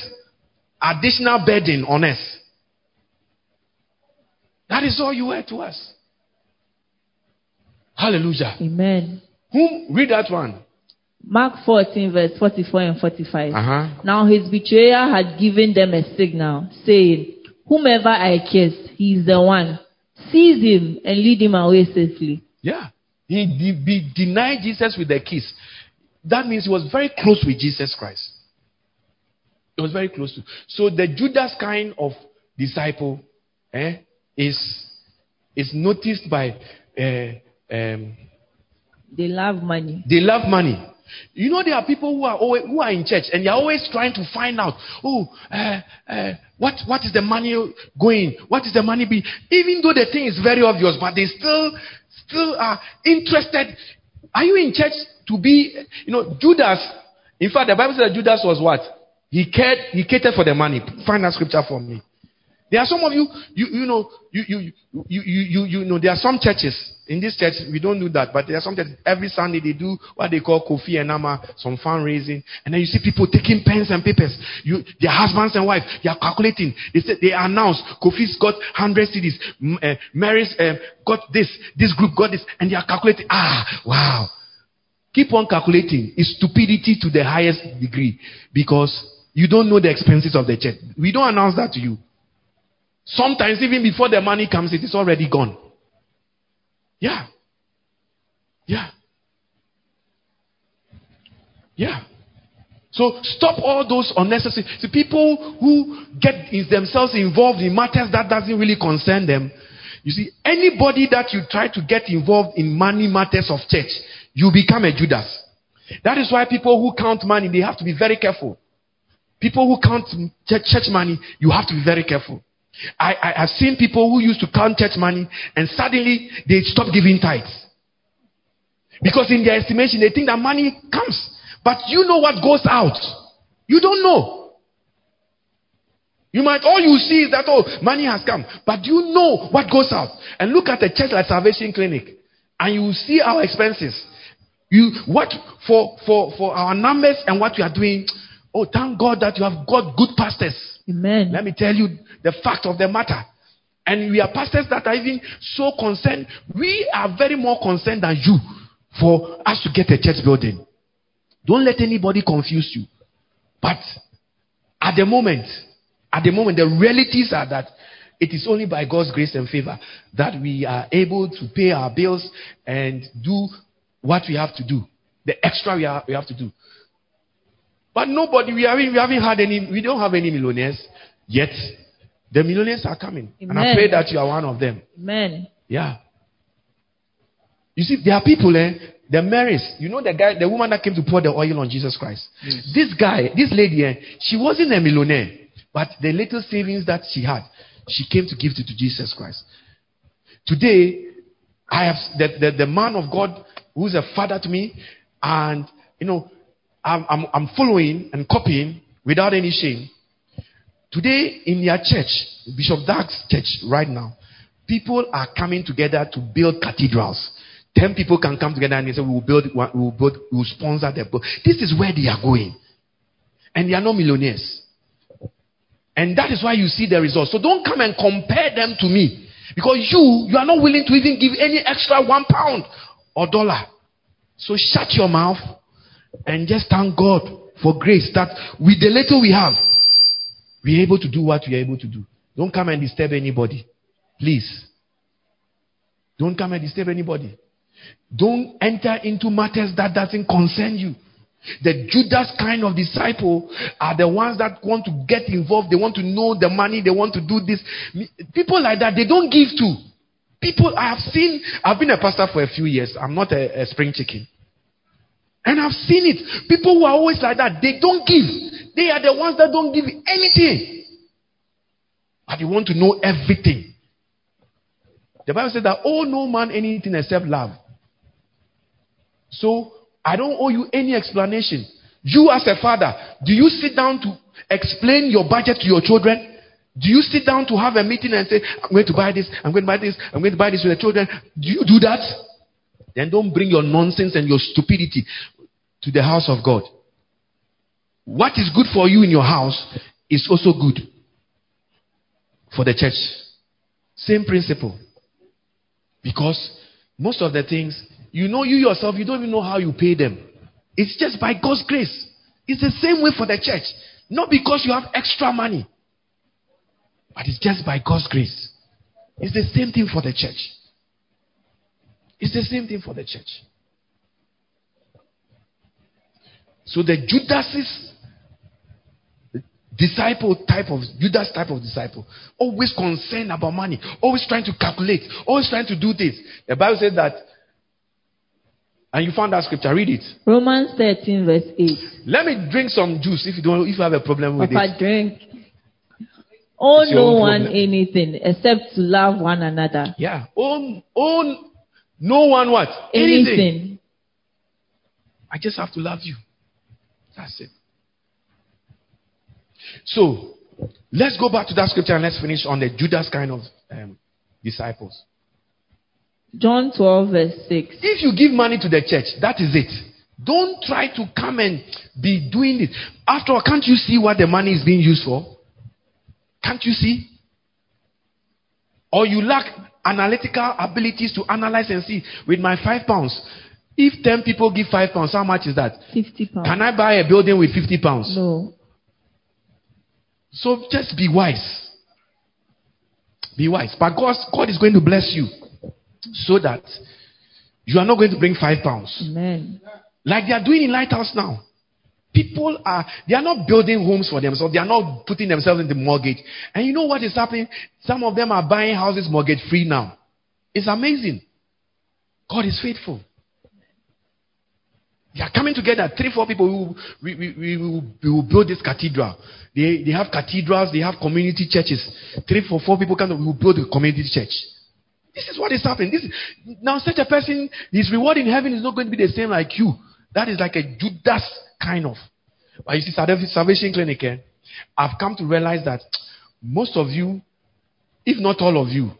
Speaker 2: additional burden on us. That is all you were to us. Hallelujah.
Speaker 1: Amen.
Speaker 2: Whom read that one?
Speaker 1: Mark 14, verse 44 and 45.
Speaker 2: Uh-huh.
Speaker 1: Now his betrayer had given them a signal, saying, Whomever I kiss, he is the one. Seize him and lead him away safely.
Speaker 2: Yeah. He de- be- denied Jesus with a kiss. That means he was very close with Jesus Christ. He was very close to. So the Judas kind of disciple eh, is is noticed by uh, um,
Speaker 1: They love money.
Speaker 2: they love money. You know, there are people who are always, who are in church and they are always trying to find out, oh, uh, uh, what what is the money going? What is the money being? Even though the thing is very obvious, but they still still are interested. Are you in church to be? You know, Judas. In fact, the Bible says that Judas was what? He cared. He catered for the money. Find that scripture for me. There are some of you, you, you know, you, you, you, you, you, you know, there are some churches, in this church, we don't do that, but there are some churches, every Sunday they do what they call Kofi and Nama, some fundraising, and then you see people taking pens and papers, you, their husbands and wives, they are calculating, they say, they announce, Kofi's got 100 cedis, M- uh, Mary's uh, got this, this group got this, and they are calculating, ah, wow. Keep on calculating. It's stupidity to the highest degree because you don't know the expenses of the church. We don't announce that to you. Sometimes, even before the money comes, it is already gone. Yeah. Yeah. Yeah. So stop all those unnecessary. See, people who get themselves involved in matters that doesn't really concern them. You see, anybody that you try to get involved in money matters of church, you become a Judas. That is why people who count money, they have to be very careful. People who count church money, you have to be very careful. I, I have seen people who used to count church money and suddenly they stop giving tithes. Because in their estimation, they think that money comes. But you know what goes out. You don't know. You might, all you see is that, oh, money has come. But you know what goes out. And look at a church like Salvation Clinic. And you see our expenses. You, what, for, for, for our numbers and what we are doing. Oh, thank God that you have got good pastors.
Speaker 1: Amen.
Speaker 2: Let me tell you the fact of the matter. And we are pastors that are even so concerned. We are very more concerned than you for us to get a church building. Don't let anybody confuse you. But at the moment, at the moment, the realities are that it is only by God's grace and favor that we are able to pay our bills and do what we have to do. The extra we, are, we have to do. But nobody, we haven't, we haven't had any, we don't have any millionaires yet. The millionaires are coming. And I
Speaker 1: Amen.
Speaker 2: pray that you are one of them.
Speaker 1: Amen.
Speaker 2: Yeah. You see, there are people, eh, the Marys, you know the guy, the woman that came to pour the oil on Jesus Christ. This guy, this lady, eh, she wasn't a millionaire, but the little savings that she had, she came to give it to Jesus Christ. Today, I have the, the, the man of God who's a father to me, and you know, I'm, I'm, following and copying without any shame. Today, in your church, Bishop Dag's church right now, people are coming together to build cathedrals. Ten people can come together and they say, We will build, we will build, we will sponsor the book. This is where they are going. And they are not millionaires. And that is why you see the results. So don't come and compare them to me. Because you, you are not willing to even give any extra one pound or dollar. So shut your mouth and just thank God for grace that with the little we have, we're able to do what we are able to do. Don't come and disturb anybody. Please. Don't come and disturb anybody. Don't enter into matters that doesn't concern you. The Judas kind of disciple are the ones that want to get involved. They want to know the money. They want to do this. People like that, they don't give to. People I have seen, I've been a pastor for a few years. I'm not a, a spring chicken. And I've seen it. People who are always like that, they don't give. They are the ones that don't give anything. But they want to know everything. The Bible says that owe no man anything except love. So I don't owe you any explanation. You, as a father, do you sit down to explain your budget to your children? Do you sit down to have a meeting and say, I'm going to buy this, I'm going to buy this, I'm going to buy this with the children? Do you do that? Then don't bring your nonsense and your stupidity to the house of God. What is good for you in your house is also good for the church. Same principle. Because most of the things, you know, you yourself, you don't even know how you pay them. It's just by God's grace. It's the same way for the church. Not because you have extra money, but it's just by God's grace. It's the same thing for the church. It's the same thing for the church. So the Judases, disciple type of Judas type of disciple, always concerned about money, always trying to calculate, always trying to do this. The Bible says that, and you found that scripture. Read it.
Speaker 1: Romans 13, verse 8.
Speaker 2: Let me drink some juice if you don't if you have a problem with
Speaker 1: Papa,
Speaker 2: it.
Speaker 1: drink.
Speaker 2: Oh, Owe
Speaker 1: no
Speaker 2: own
Speaker 1: one
Speaker 2: problem.
Speaker 1: anything except to love one another.
Speaker 2: Yeah. Own own no one what?
Speaker 1: Anything.
Speaker 2: I just have to love you. That's it. So, let's go back to that scripture and let's finish on the Judas kind of um, disciples.
Speaker 1: John 12, verse 6.
Speaker 2: If you give money to the church, that is it. Don't try to come and be doing it. After all, can't you see what the money is being used for? Can't you see? Or you lack analytical abilities to analyze and see with my five pounds. If 10 people give five pounds, how much is that?
Speaker 1: 50 pounds.
Speaker 2: Can I buy a building with 50 pounds?
Speaker 1: No.
Speaker 2: So just be wise. Be wise. But God, God is going to bless you so that you are not going to bring five pounds.
Speaker 1: Amen.
Speaker 2: Like they are doing in Lighthouse now. People are, they are not building homes for themselves. They are not putting themselves in the mortgage. And you know what is happening? Some of them are buying houses mortgage free now. It's amazing. God is faithful. They are coming together. Three, four people who we, we, we, will, we will build this cathedral. They, they have cathedrals, they have community churches. Three, four, four people come, we will build a community church. This is what is happening. This is, now, such a person, his reward in heaven is not going to be the same like you. That is like a Judas kind of. But you see, Salvation Clinic, eh, I've come to realize that most of you, if not all of you,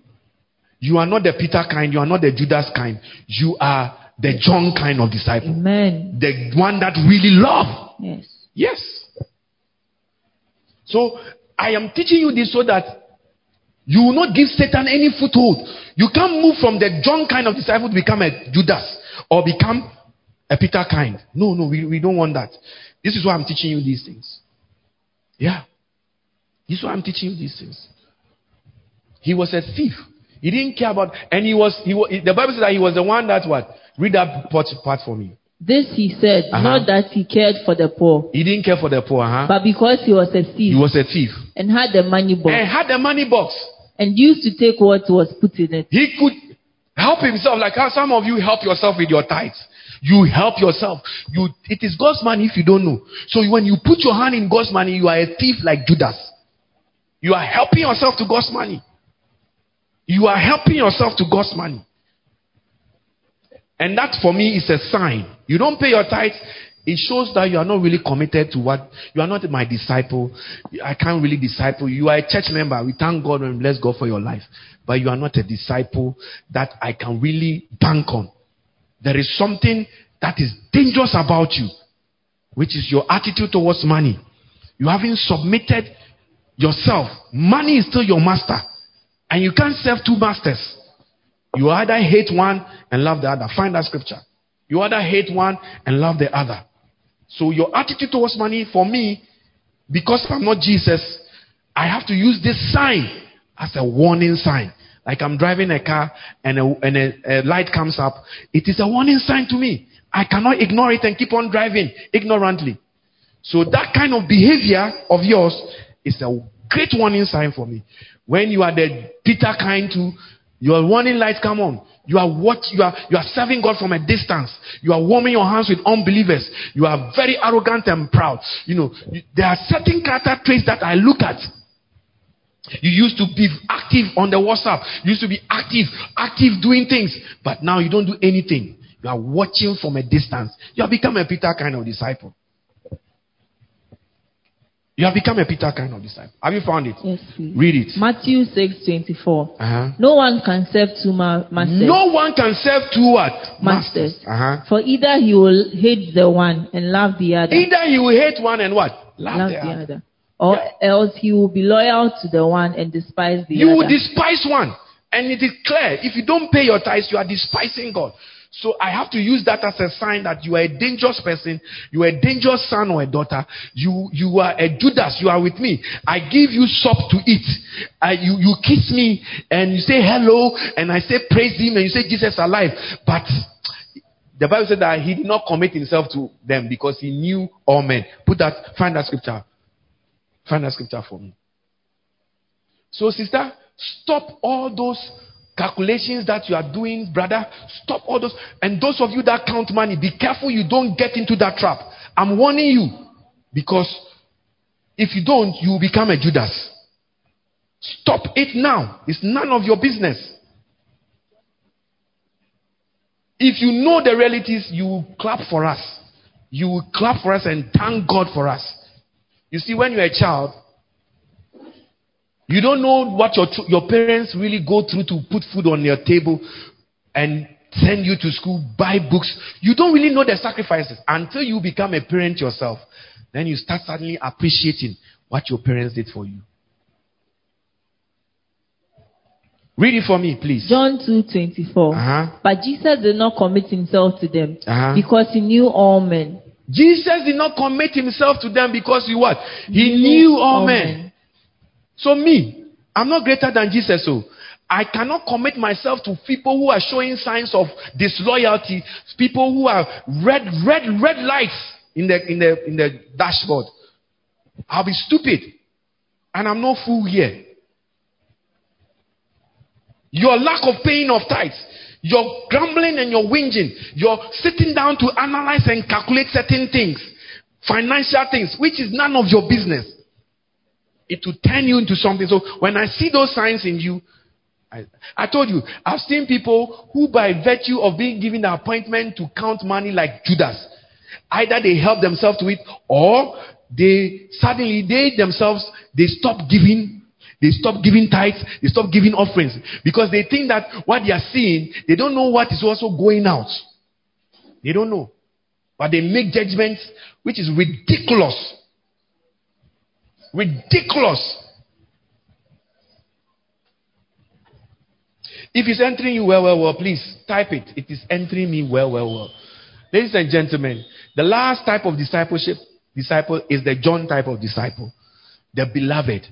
Speaker 2: you are not the Peter kind, you are not the Judas kind. You are the John kind of disciple.
Speaker 1: Amen.
Speaker 2: The one that really love.
Speaker 1: Yes.
Speaker 2: Yes. So I am teaching you this so that you will not give Satan any foothold. You can't move from the John kind of disciple to become a Judas or become a Peter kind. No, no, we, we don't want that. This is why I'm teaching you these things. Yeah. This is why I'm teaching you these things. He was a thief. He didn't care about, and he was, he was, the Bible says that he was the one that what? Read that part, part for me.
Speaker 1: This he said,
Speaker 2: Uh-huh.
Speaker 1: not that he cared for the poor,
Speaker 2: He didn't care for the poor, huh?
Speaker 1: but because he was a thief.
Speaker 2: He was a thief.
Speaker 1: and had the money box
Speaker 2: And had the money box.
Speaker 1: and used to take what was put in it.
Speaker 2: He could help himself, like how some of you help yourself with your tithes. You help yourself. You, it is God's money if you don't know. So when you put your hand in God's money, you are a thief like Judas. You are helping yourself to God's money. You are helping yourself to God's money. And that for me is a sign. You don't pay your tithes, it shows that you are not really committed to what you are not my disciple. I can't really disciple you. You are a church member. We thank God and bless God for your life. But you are not a disciple that I can really bank on. There is something that is dangerous about you, which is your attitude towards money. You haven't submitted yourself. Money is still your master. And you can't serve two masters. You either hate one and love the other. Find that scripture. You either hate one and love the other. So your attitude towards money, for me, because I'm not Jesus, I have to use this sign as a warning sign. Like I'm driving a car and, a, and a, a light comes up. It is a warning sign to me. I cannot ignore it and keep on driving ignorantly. So that kind of behavior of yours is a great warning sign for me. When you are the Peter kind to, your warning lights come on. You are what you are you are serving God from a distance. You are warming your hands with unbelievers. You are very arrogant and proud. You know, there are certain character traits that I look at. You used to be active on the WhatsApp. You used to be active, active doing things, but now you don't do anything. You are watching from a distance. You have become a Peter kind of disciple. You have become a Peter kind of disciple. Have you found it?
Speaker 1: Yes, please.
Speaker 2: Read it.
Speaker 1: Matthew six twenty four.
Speaker 2: Uh-huh.
Speaker 1: No one can serve two ma- masters.
Speaker 2: No one can serve two what?
Speaker 1: Masters.
Speaker 2: Uh-huh.
Speaker 1: For either he will hate the one and love the other.
Speaker 2: Either you will hate one and what? Love,
Speaker 1: love
Speaker 2: the,
Speaker 1: the
Speaker 2: other.
Speaker 1: other. Or else he will be loyal to the one and despise the
Speaker 2: You
Speaker 1: other.
Speaker 2: You will despise one. And it is clear. If you don't pay your tithes, you are despising God. So I have to use that as a sign that you are a dangerous person, you are a dangerous son or a daughter, you, you are a Judas, you are with me. I give you soup to eat. I, you, you kiss me and you say hello and I say praise him and you say Jesus alive. But the Bible said that he did not commit himself to them because he knew all men. Put that, find that scripture. Find that scripture for me. So, sister, stop all those calculations that you are doing, brother. Stop all those. And those of you that count money, be careful you don't get into that trap. I'm warning you. Because if you don't, you will become a Judas. Stop it now. It's none of your business. If you know the realities, you will clap for us. You will clap for us and thank God for us. You see, when you're a child, you don't know what your, your parents really go through to put food on your table and send you to school, buy books. You don't really know the sacrifices until you become a parent yourself. Then you start suddenly appreciating what your parents did for you. Read it for me, please.
Speaker 1: John two twenty four.
Speaker 2: Uh-huh.
Speaker 1: But Jesus did not commit himself to them
Speaker 2: Uh-huh.
Speaker 1: because he knew all men.
Speaker 2: Jesus did not commit himself to them because he what? He knew all men. So me, I'm not greater than Jesus. So I cannot commit myself to people who are showing signs of disloyalty, people who are red, red, red lights in the in the in the dashboard. I'll be stupid. And I'm no fool here. Your lack of paying of tithes, your grumbling and your whinging, your sitting down to analyze and calculate certain things, financial things, which is none of your business it will turn you into something. So when I see those signs in you, I, I told you, I've seen people who, by virtue of being given the appointment to count money like Judas, either they help themselves to it or they suddenly, they themselves, they stop giving. They stop giving tithes. They stop giving offerings because they think that what they are seeing, they don't know what is also going out. They don't know. But they make judgments which is ridiculous. Ridiculous. If it's entering you well, well, well, please type it. It is entering me well, well, well. Ladies and gentlemen, the last type of discipleship disciple is the John type of disciple, the beloved.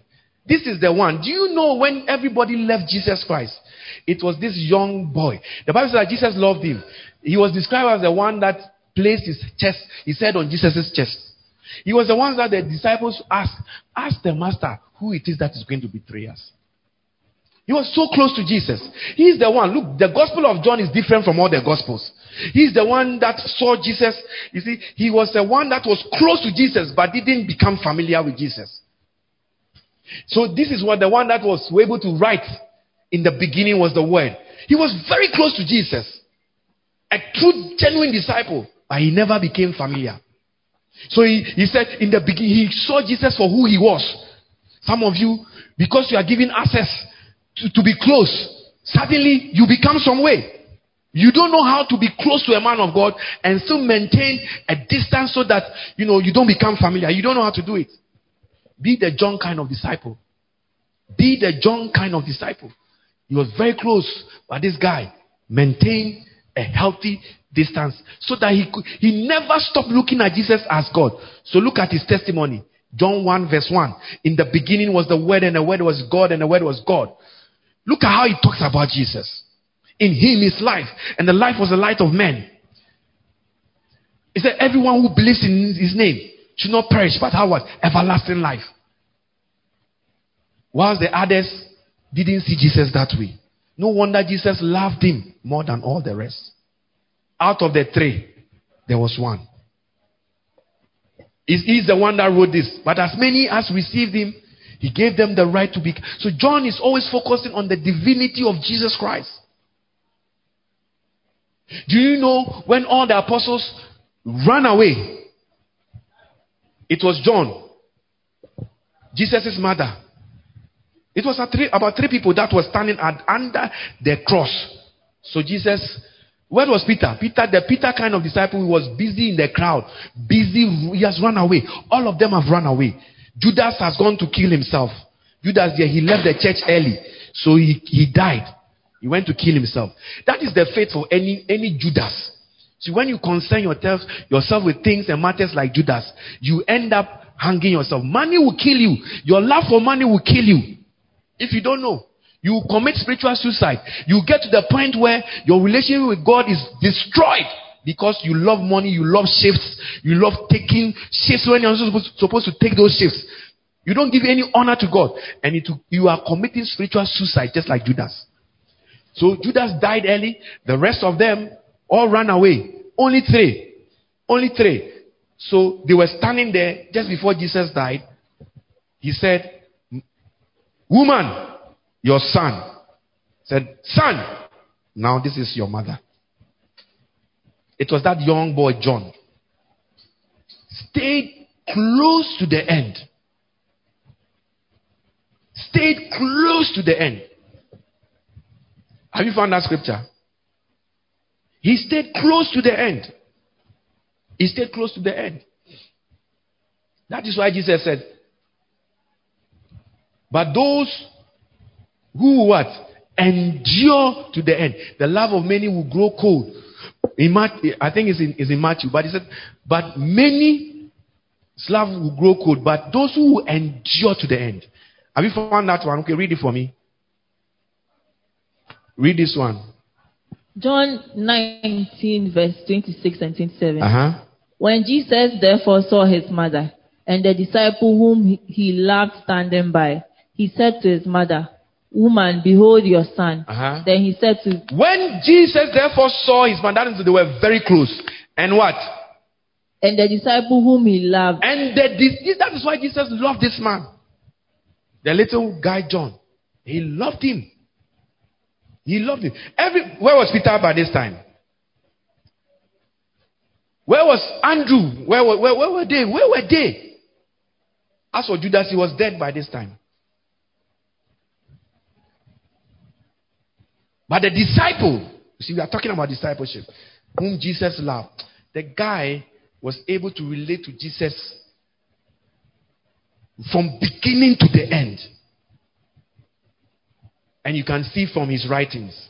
Speaker 2: This is the one. Do you know when everybody left Jesus Christ? It was this young boy. The Bible says that Jesus loved him. He was described as the one that placed his chest, his head on Jesus' chest. He was the one that the disciples asked, ask the master who it is that is going to betray us. He was so close to Jesus. He's the one. Look, the gospel of John is different from all the gospels. He's the one that saw Jesus. You see, he was the one that was close to Jesus but didn't become familiar with Jesus. So this is what the one that was able to write in the beginning was the word. He was very close to Jesus. A true, genuine disciple, but he never became familiar. So he, he said in the beginning, he saw Jesus for who he was. Some of you, because you are given access to, to be close, suddenly you become some way. You don't know how to be close to a man of God and still maintain a distance so that you know you don't become familiar. You don't know how to do it. Be the John kind of disciple. Be the John kind of disciple. He was very close, but this guy maintained a healthy distance so that he could, he never stopped looking at Jesus as God. So look at his testimony. John 1 verse 1. In the beginning was the word and the word was God and the word was God. Look at how he talks about Jesus. In him is life and the life was the light of men. He said everyone who believes in his name should not perish but have what? Everlasting life. Whilst the others didn't see Jesus that way. No wonder Jesus loved him more than all the rest. Out of the three, there was one. He's the one that wrote this. But as many as received him, he gave them the right to be. So John is always focusing on the divinity of Jesus Christ. Do you know when all the apostles ran away? It was John, Jesus' mother. It was three, about three people that were standing at, under the cross. So Jesus where was Peter? Peter, the Peter kind of disciple, who was busy in the crowd, busy, he has run away. All of them have run away. Judas has gone to kill himself. Judas, yeah, he left the church early, so he, he died. He went to kill himself. That is the fate for any any Judas. See, when you concern yourself yourself with things and matters like Judas, you end up hanging yourself. Money will kill you. Your love for money will kill you. If you don't know. You commit spiritual suicide. You get to the point where your relationship with God is destroyed because you love money, you love shifts, you love taking shifts when you're supposed, supposed to take those shifts. You don't give any honor to God, and it, you are committing spiritual suicide just like Judas. So Judas died early. The rest of them all ran away. Only three. Only three. So they were standing there just before Jesus died. He said, Woman, your son said, Son, now this is your mother. It was that young boy, John. Stayed close to the end. Stayed close to the end. Have you found that scripture? He stayed close to the end. He stayed close to the end. That is why Jesus said, But those who what? Endure to the end. The love of many will grow cold. In Matthew, I think it's in, it's in Matthew, but he said, but many love will grow cold, but those who will endure to the end. Have you found that one? Okay, read it for me. Read this one.
Speaker 1: John 19, verse 26 and 27.
Speaker 2: Uh-huh.
Speaker 1: When Jesus therefore saw his mother and the disciple whom he loved standing by, he said to his mother, Woman, behold your son.
Speaker 2: Uh-huh.
Speaker 1: Then he said to
Speaker 2: When Jesus therefore saw his man, that is, they were very close. And what?
Speaker 1: And the disciple whom he loved.
Speaker 2: And the, that is why Jesus loved this man. The little guy John. He loved him. He loved him. Every where was Peter by this time? Where was Andrew? Where, where, where were they? Where were they? As for Judas, he was dead by this time. But the disciple, see, we are talking about discipleship, whom Jesus loved. The guy was able to relate to Jesus from beginning to the end. And you can see from his writings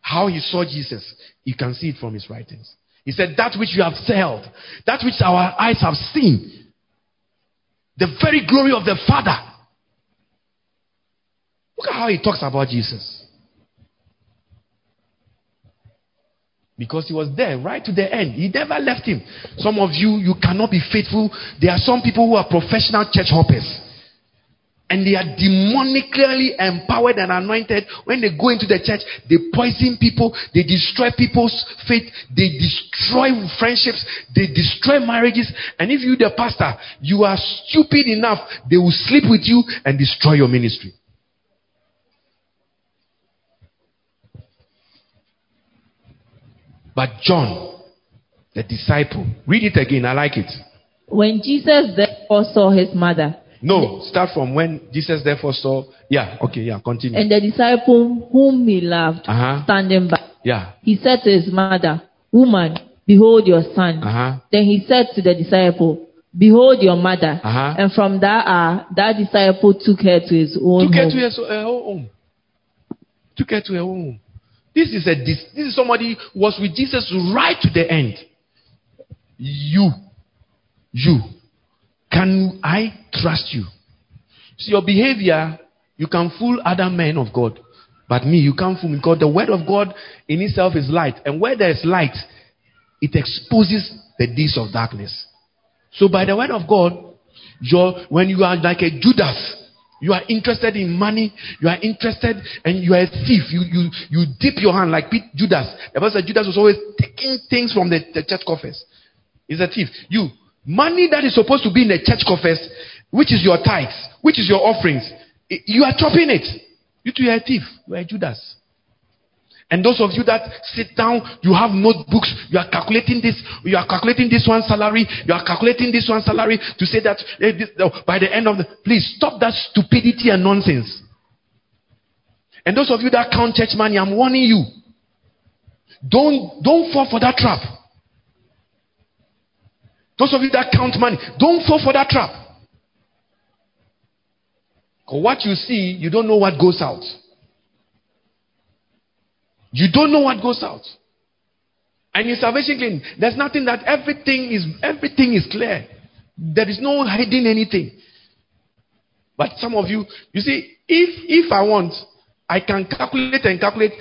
Speaker 2: how he saw Jesus. You can see it from his writings. He said, That which you have held, that which our eyes have seen, the very glory of the Father. Look at how he talks about Jesus. Because he was there right to the end. He never left him. Some of you, you cannot be faithful. There are some people who are professional church hoppers. And they are demonically empowered and anointed. When they go into the church, they poison people, they destroy people's faith, they destroy friendships, they destroy marriages. And if you, the pastor, you are stupid enough, they will sleep with you and destroy your ministry. But John, the disciple, read it again. I like it.
Speaker 1: When Jesus therefore saw his mother.
Speaker 2: No, start from when Jesus therefore saw. Yeah, okay, yeah, continue.
Speaker 1: And the disciple whom he loved
Speaker 2: uh-huh.
Speaker 1: standing by.
Speaker 2: Yeah.
Speaker 1: He said to his mother, Woman, behold your son.
Speaker 2: Uh-huh.
Speaker 1: Then he said to the disciple, Behold your mother.
Speaker 2: Uh-huh.
Speaker 1: And from that hour, that disciple took her to his own
Speaker 2: took
Speaker 1: home.
Speaker 2: her to his uh, home. Took her to her own home. This is a this, this is somebody who was with Jesus right to the end. You, you, can I trust you? See your behavior, you can fool other men of God, but me, you can't fool me because the word of God in itself is light, and where there is light, it exposes the deeds of darkness. So by the word of God, you're, when you are like a Judas, you are interested in money. You are interested and you are a thief. You, you, you dip your hand like Judas. The Bible said Judas was always taking things from the, the church coffers. He's a thief. You, money that is supposed to be in the church coffers, which is your tithes, which is your offerings, you are chopping it. You too are a thief. You are a Judas. And those of you that sit down, you have notebooks, you are calculating this, you are calculating this one salary, you are calculating this one salary to say that eh, this, oh, by the end of the, please stop that stupidity and nonsense. And those of you that count church money, I'm warning you. Don't, don't fall for that trap. Those of you that count money, don't fall for that trap. What you see, you don't know what goes out. You don't know what goes out. And in salvation clinic, there's nothing that everything is everything is clear. There is no hiding anything. But some of you, you see, if if I want, I can calculate and calculate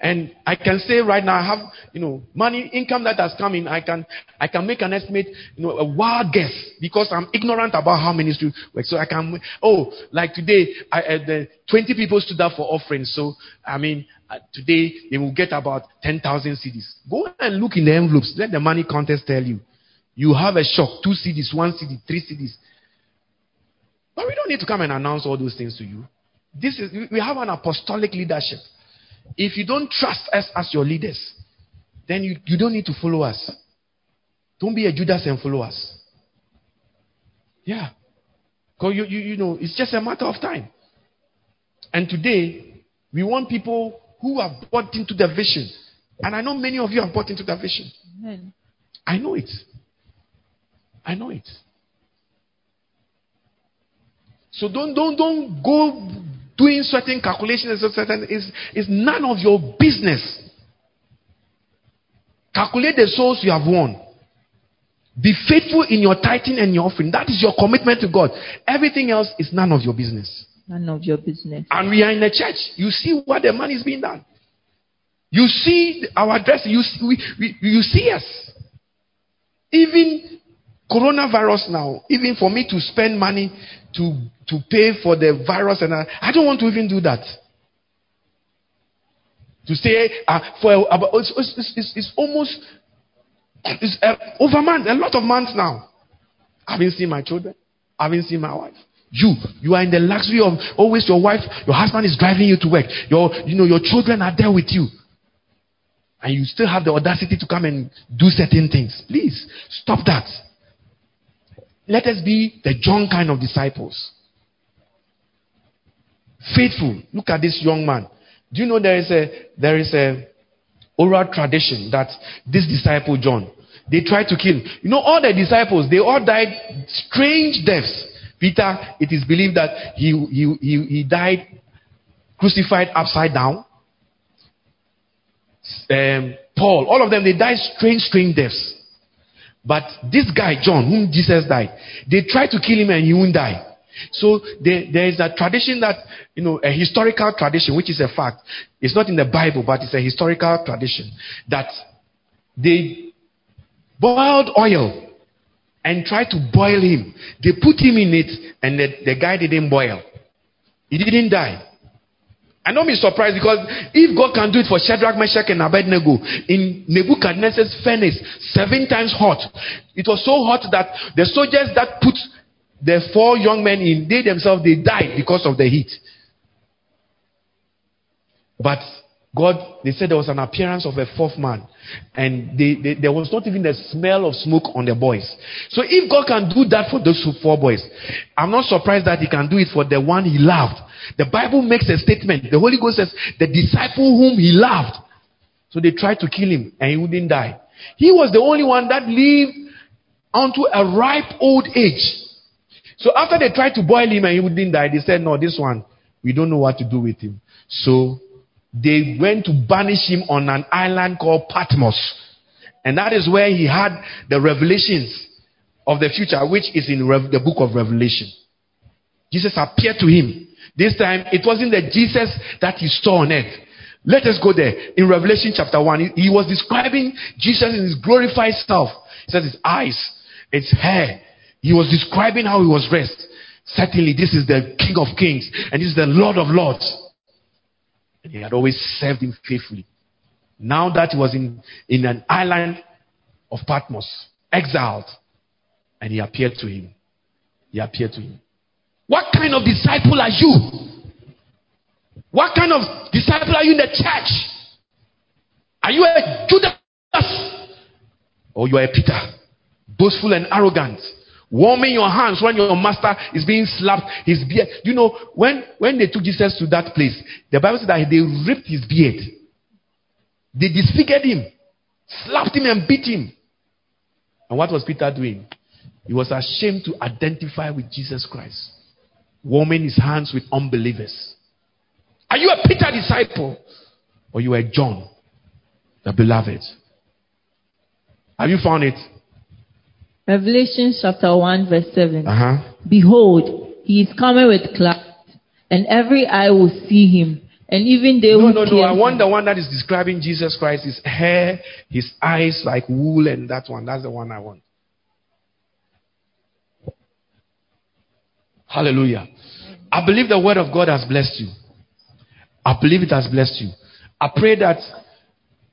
Speaker 2: and I can say right now, I have, you know, money, income that has come in. I can, I can make an estimate, you know, a wild guess because I'm ignorant about how ministry works. So I can, oh, like today, I, uh, the 20 people stood up for offerings. So, I mean, Uh, today they will get about 10,000 cedis. Go and look in the envelopes. Let the money contest tell you. You have a shock. Two cedis, one cedi, three cedis. But we don't need to come and announce all those things to you. This is, we have an apostolic leadership. If you don't trust us as your leaders, then you, you don't need to follow us. Don't be a Judas and follow us. Yeah. Because you, you, you know, it's just a matter of time. And today, we want people who have bought into the vision. And I know many of you have bought into the vision. Amen. I know it. I know it. So don't don't don't go doing certain calculations certain is, is none of your business. Calculate the souls you have won. Be faithful in your tithing and your offering. That is your commitment to God. Everything else is none of your business.
Speaker 1: None of your business.
Speaker 2: And we are in the church. You see what the money is being done. You see our dress. You see, we, we, you see us. Even coronavirus now, even for me to spend money to, to pay for the virus, and I, I don't want to even do that. To say, uh, for about, it's, it's, it's, it's almost it's, uh, over months, a lot of months now. I haven't seen my children. I haven't seen my wife. You, you are in the luxury of always your wife, your husband is driving you to work. Your, you know, your children are there with you. And you still have the audacity to come and do certain things. Please, stop that. Let us be the John kind of disciples. Faithful. Look at this young man. Do you know there is a there is a oral tradition that this disciple John they tried to kill. You know all the disciples they all died strange deaths. Peter, it is believed that he he he, he died crucified upside down. Um, Paul, all of them they died strange strange deaths. But this guy, John, whom Jesus died, they tried to kill him and he wouldn't die. So there, there is a tradition that, you know, a historical tradition, which is a fact. It's not in the Bible, but it's a historical tradition that they boiled oil and tried to boil him. They put him in it and the, the guy didn't boil. He didn't die. And don't be surprised because if God can do it for Shadrach, Meshach, and Abednego in Nebuchadnezzar's furnace, seven times hot, it was so hot that the soldiers that put the four young men in, they themselves, they died because of the heat. But God, they said there was an appearance of a fourth man, and they, they, there was not even the smell of smoke on the boys. So if God can do that for those four boys, I'm not surprised that He can do it for the one He loved the Bible makes a statement. The Holy Ghost says, the disciple whom he loved. So they tried to kill him and he wouldn't die. He was the only one that lived unto a ripe old age. So after they tried to boil him and he wouldn't die, they said, no, this one, we don't know what to do with him. So they went to banish him on an island called Patmos. And that is where he had the revelations of the future, which is in the book of Revelation. Jesus appeared to him. This time, it wasn't the Jesus that he saw on earth. Let us go there. In Revelation chapter 1, he, he was describing Jesus in his glorified self. He says his eyes, his hair. He was describing how he was dressed. Certainly, this is the King of Kings, and this is the Lord of Lords. And he had always served him faithfully. Now that he was in, in an island of Patmos, exiled, and he appeared to him. He appeared to him. What kind of disciple are you? What kind of disciple are you in the church? Are you a Judas? Or you are a Peter? Boastful and arrogant. Warming your hands when your master is being slapped, his beard. You know, when, when they took Jesus to that place, the Bible said that they ripped his beard. They disfigured him, slapped him, and beat him. And what was Peter doing? He was ashamed to identify with Jesus Christ, warming his hands with unbelievers. Are you a Peter disciple? Or you a John, the beloved? Have you found it?
Speaker 1: Revelation chapter 1, verse 7.
Speaker 2: Uh-huh.
Speaker 1: Behold, he is coming with clouds, and every eye will see him, and even they
Speaker 2: No,
Speaker 1: who
Speaker 2: no, no.
Speaker 1: pierced
Speaker 2: I want the one that is describing Jesus Christ. His hair, his eyes like wool, and that one. That's the one I want. Hallelujah. I believe the word of God has blessed you. I believe it has blessed you. I pray that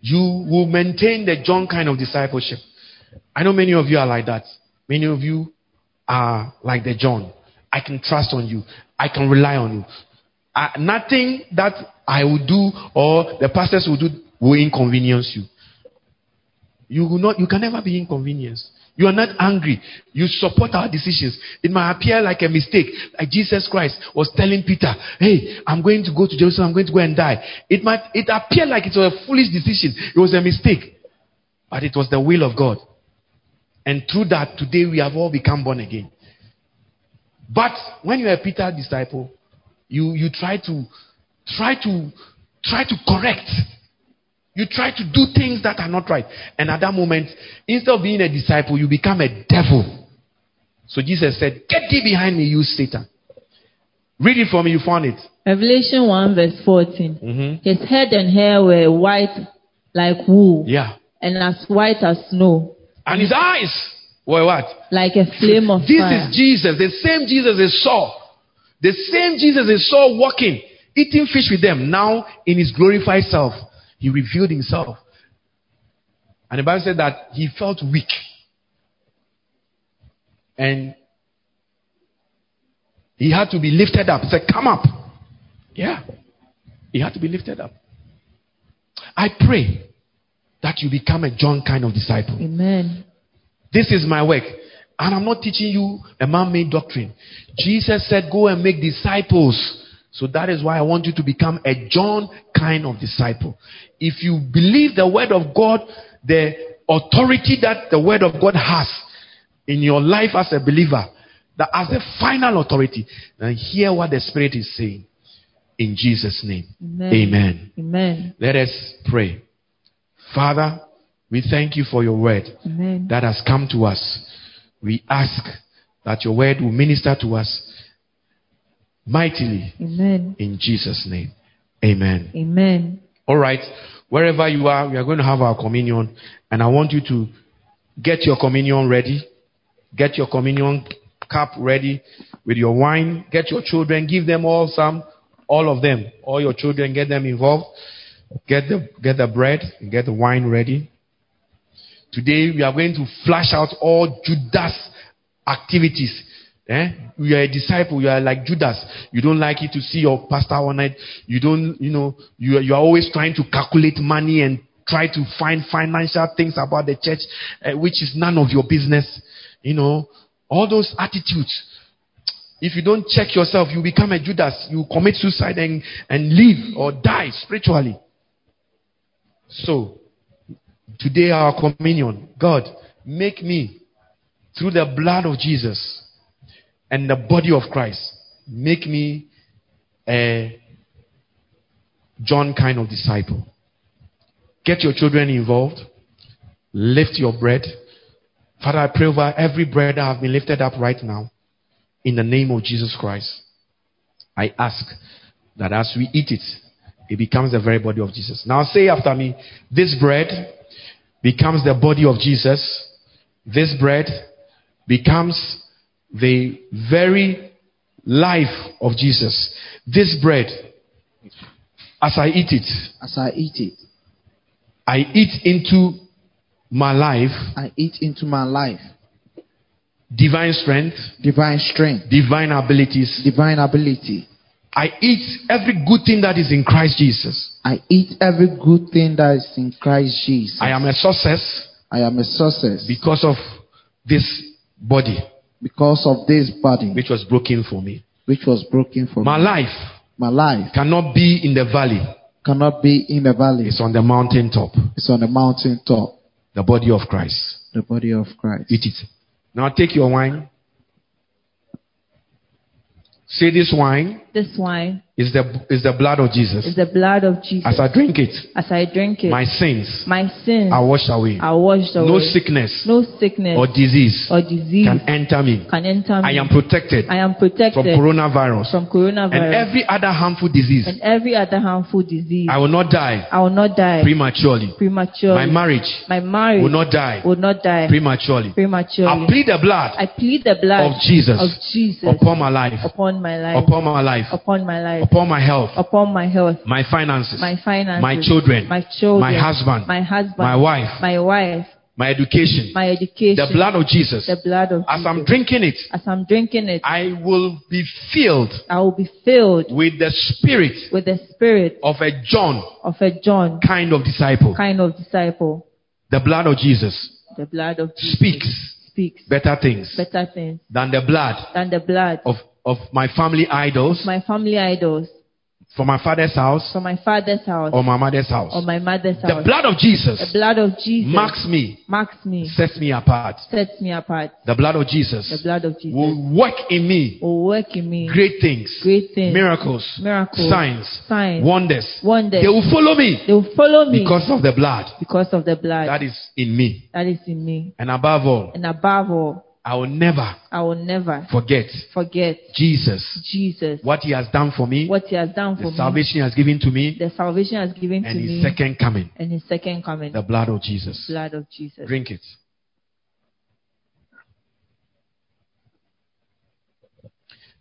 Speaker 2: you will maintain the John kind of discipleship. I know many of you are like that. Many of you are like the John. I can trust on you. I can rely on you. Uh, nothing that I will do or the pastors will do will inconvenience you. You will not. You can never be inconvenienced. You are not angry. You support our decisions. It might appear like a mistake, like Jesus Christ was telling Peter, "Hey, I'm going to go to Jerusalem. I'm going to go and die." It might. It appeared like it was a foolish decision. It was a mistake, but it was the will of God. And through that, today we have all become born again. But when you're a Peter disciple, you, you try to try to try to correct. You try to do things that are not right. And at that moment, instead of being a disciple, you become a devil. So Jesus said, Get thee behind me, you Satan. Read it for me, you found it.
Speaker 1: Revelation 1, verse 14.
Speaker 2: Mhm.
Speaker 1: His head and hair were white like wool,
Speaker 2: Yeah.
Speaker 1: and as white as snow,
Speaker 2: And his eyes were what?
Speaker 1: like a flame of
Speaker 2: This
Speaker 1: fire.
Speaker 2: This is Jesus, the same Jesus they saw. The same Jesus they saw walking, eating fish with them. Now, in his glorified self, he revealed himself. And the Bible said that he felt weak. And he had to be lifted up. He said, Come up. Yeah. He had to be lifted up. I pray that you become a John kind of disciple.
Speaker 1: Amen.
Speaker 2: This is my work. And I'm not teaching you a man made doctrine. Jesus said, Go and make disciples. So that is why I want you to become a John kind of disciple. If you believe the word of God, the authority that the word of God has in your life as a believer, that as the final authority, then hear what the Spirit is saying. In Jesus' name.
Speaker 1: Amen.
Speaker 2: Amen.
Speaker 1: Amen.
Speaker 2: Let us pray. Father, we thank you for your word
Speaker 1: Amen.
Speaker 2: that has come to us. We ask that your word will minister to us mightily
Speaker 1: Amen.
Speaker 2: in Jesus' name. Amen.
Speaker 1: Amen.
Speaker 2: All right. Wherever you are, we are going to have our communion. And I want you to get your communion ready. Get your communion cup ready with your wine. Get your children. Give them all some. All of them. All your children. Get them involved. Get the, get the bread. Get the wine ready. Today we are going to flash out all Judas activities. Eh? You are a disciple. You are like Judas. You don't like it to see your pastor all night. You don't, you know, you are, you are always trying to calculate money and try to find financial things about the church, uh, which is none of your business. You know, all those attitudes. If you don't check yourself, you become a Judas. You commit suicide and, and live or die spiritually. So, today our communion, God, make me through the blood of Jesus and the body of Christ, make me a, John kind of disciple. Get your children involved. Lift your bread. Father, I pray over every bread that have been lifted up right now. In the name of Jesus Christ. I ask that as we eat it, it becomes the very body of Jesus. Now say after me, this bread becomes the body of Jesus. This bread becomes the very life of Jesus. This bread, as I eat it,
Speaker 3: As I eat it,
Speaker 2: I eat into my life
Speaker 3: I eat into my life
Speaker 2: divine strength,
Speaker 3: divine strength,
Speaker 2: divine abilities.
Speaker 3: divine ability.
Speaker 2: I eat every good thing that is in Christ Jesus.
Speaker 3: I eat every good thing that is in Christ Jesus.
Speaker 2: I am a success
Speaker 3: I am a success
Speaker 2: because of this body
Speaker 3: because of this body
Speaker 2: which was broken for me.
Speaker 3: which was broken for
Speaker 2: My
Speaker 3: me.
Speaker 2: My life
Speaker 3: My life
Speaker 2: cannot be in the valley,
Speaker 3: cannot be in the valley.
Speaker 2: it's on the mountain top.
Speaker 3: It's on the mountain top.
Speaker 2: The body of Christ.
Speaker 3: The body of Christ.
Speaker 2: Eat it. Now take your wine. Say this wine.
Speaker 1: This wine
Speaker 2: is the, is the blood of Jesus.
Speaker 1: is the blood of Jesus.
Speaker 2: As I drink it,
Speaker 1: As I drink it,
Speaker 2: my sins
Speaker 1: my sins
Speaker 2: are washed away.
Speaker 1: are washed away.
Speaker 2: No sickness
Speaker 1: no sickness
Speaker 2: or disease
Speaker 1: or disease
Speaker 2: can enter me.
Speaker 1: can enter me.
Speaker 2: I am protected
Speaker 1: I am protected
Speaker 2: from coronavirus
Speaker 1: from coronavirus
Speaker 2: and every other harmful disease.
Speaker 1: and every other harmful disease.
Speaker 2: I will not die
Speaker 1: I will not die
Speaker 2: prematurely.
Speaker 1: prematurely.
Speaker 2: My marriage
Speaker 1: My marriage
Speaker 2: will not die
Speaker 1: will not die
Speaker 2: prematurely.
Speaker 1: prematurely.
Speaker 2: I plead the blood
Speaker 1: I plead the blood
Speaker 2: of Jesus
Speaker 1: of Jesus
Speaker 2: upon my life,
Speaker 1: upon my life,
Speaker 2: upon my life,
Speaker 1: upon my life,
Speaker 2: upon my health,
Speaker 1: upon my health,
Speaker 2: my finances,
Speaker 1: my finances,
Speaker 2: my children,
Speaker 1: my children,
Speaker 2: my husband,
Speaker 1: my husband,
Speaker 2: my wife,
Speaker 1: my wife,
Speaker 2: my education,
Speaker 1: my education,
Speaker 2: the blood of Jesus.
Speaker 1: the blood of
Speaker 2: As I'm
Speaker 1: Jesus.
Speaker 2: drinking it,
Speaker 1: As I'm drinking it,
Speaker 2: I will be filled
Speaker 1: I will be filled
Speaker 2: with the spirit
Speaker 1: with the spirit
Speaker 2: of a John
Speaker 1: of a John
Speaker 2: kind of disciple.
Speaker 1: kind of disciple.
Speaker 2: The blood of Jesus
Speaker 1: The blood of Jesus
Speaker 2: speaks
Speaker 1: speaks
Speaker 2: better things
Speaker 1: better things
Speaker 2: than the blood
Speaker 1: than the blood
Speaker 2: of, of my family idols
Speaker 1: my family idols
Speaker 2: from my father's house
Speaker 1: from my father's house
Speaker 2: or my mother's house.
Speaker 1: or my mother's house.
Speaker 2: The blood of Jesus
Speaker 1: the blood of Jesus
Speaker 2: marks me,
Speaker 1: marks me,
Speaker 2: sets me apart.
Speaker 1: sets me apart.
Speaker 2: The blood of Jesus
Speaker 1: The blood of Jesus
Speaker 2: will work in me
Speaker 1: will work in me
Speaker 2: great things,
Speaker 1: great things,
Speaker 2: miracles,
Speaker 1: miracles,
Speaker 2: signs,
Speaker 1: signs,
Speaker 2: wonders.
Speaker 1: wonders.
Speaker 2: They will follow me
Speaker 1: They will follow me
Speaker 2: because of the blood
Speaker 1: because of the blood
Speaker 2: that is in me.
Speaker 1: that is in me.
Speaker 2: And above all,
Speaker 1: And above all,
Speaker 2: I will never
Speaker 1: I will never
Speaker 2: forget
Speaker 1: forget
Speaker 2: Jesus,
Speaker 1: Jesus,
Speaker 2: what he has done for me,
Speaker 1: what He has done
Speaker 2: the
Speaker 1: for me,
Speaker 2: salvation he has given to me,
Speaker 1: the salvation has given
Speaker 2: and
Speaker 1: to
Speaker 2: his
Speaker 1: me,
Speaker 2: second coming,
Speaker 1: and His second coming,
Speaker 2: the blood of Jesus.
Speaker 1: blood of Jesus.
Speaker 2: Drink it.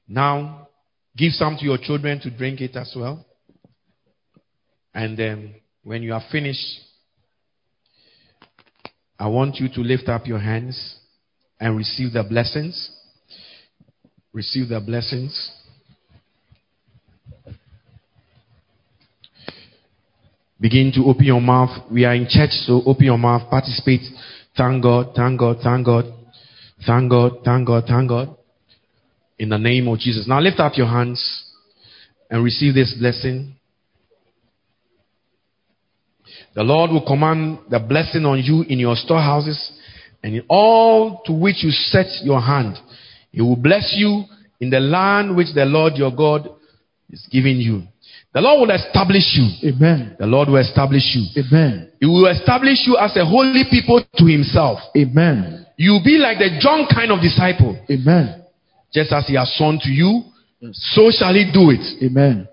Speaker 2: Now, give some to your children to drink it as well. And then, when you are finished, I want you to lift up your hands and receive the blessings. Receive the blessings. Begin to open your mouth. We are in church, so open your mouth, participate. Thank God, thank God, thank God, thank God, thank God, thank God. In the name of Jesus. Now lift up your hands and receive this blessing. The Lord will command the blessing on you in your storehouses and in all to which you set your hand. He will bless you in the land which the Lord your God is giving you. The Lord will establish you.
Speaker 3: Amen.
Speaker 2: The Lord will establish you.
Speaker 3: Amen.
Speaker 2: He will establish you as a holy people to himself.
Speaker 3: Amen.
Speaker 2: You will be like the John kind of disciple.
Speaker 3: Amen.
Speaker 2: Just as he has sworn to you,
Speaker 3: Yes.
Speaker 2: so shall he do it.
Speaker 3: Amen.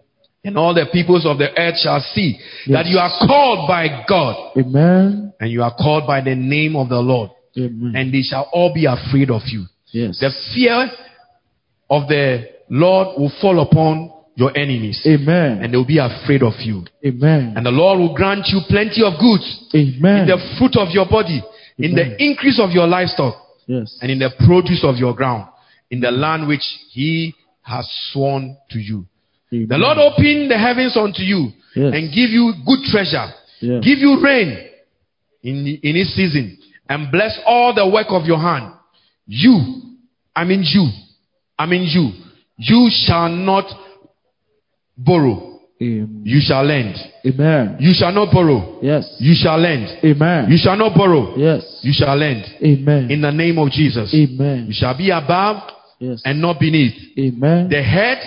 Speaker 2: And all the peoples of the earth shall see that you are called by God
Speaker 3: Amen.
Speaker 2: and you are called by the name of the Lord.
Speaker 3: Amen.
Speaker 2: And they shall all be afraid of you.
Speaker 3: Yes.
Speaker 2: The fear of the Lord will fall upon your enemies
Speaker 3: Amen.
Speaker 2: and they will be afraid of you.
Speaker 3: Amen.
Speaker 2: And the Lord will grant you plenty of goods
Speaker 3: Amen.
Speaker 2: in the fruit of your body, in the increase of your livestock,
Speaker 3: Yes.
Speaker 2: and in the produce of your ground, in the land which He has sworn to you.
Speaker 3: Amen.
Speaker 2: The Lord open the heavens unto you
Speaker 3: Yes.
Speaker 2: and give you good treasure,
Speaker 3: Yes.
Speaker 2: give you rain in, in His season, and bless all the work of your hand. You, I mean you, I mean you, you shall not borrow,
Speaker 3: Amen.
Speaker 2: you shall lend.
Speaker 3: Amen.
Speaker 2: You shall not borrow,
Speaker 3: Yes.
Speaker 2: you shall lend.
Speaker 3: Amen.
Speaker 2: You shall not borrow,
Speaker 3: Yes.
Speaker 2: you shall lend.
Speaker 3: Amen.
Speaker 2: In the name of Jesus.
Speaker 3: Amen.
Speaker 2: You shall be above
Speaker 3: Yes.
Speaker 2: and not beneath,
Speaker 3: Amen.
Speaker 2: the head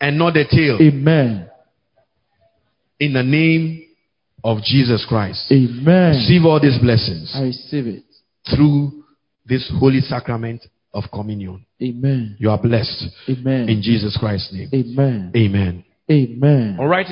Speaker 2: and not the tail.
Speaker 3: Amen.
Speaker 2: in the name of Jesus Christ.
Speaker 3: Amen.
Speaker 2: Receive all these blessings
Speaker 3: I receive it.
Speaker 2: through this holy sacrament of communion.
Speaker 3: Amen.
Speaker 2: You are blessed
Speaker 3: Amen.
Speaker 2: in Jesus Christ's name.
Speaker 3: Amen.
Speaker 2: Amen.
Speaker 3: Amen.
Speaker 2: All right.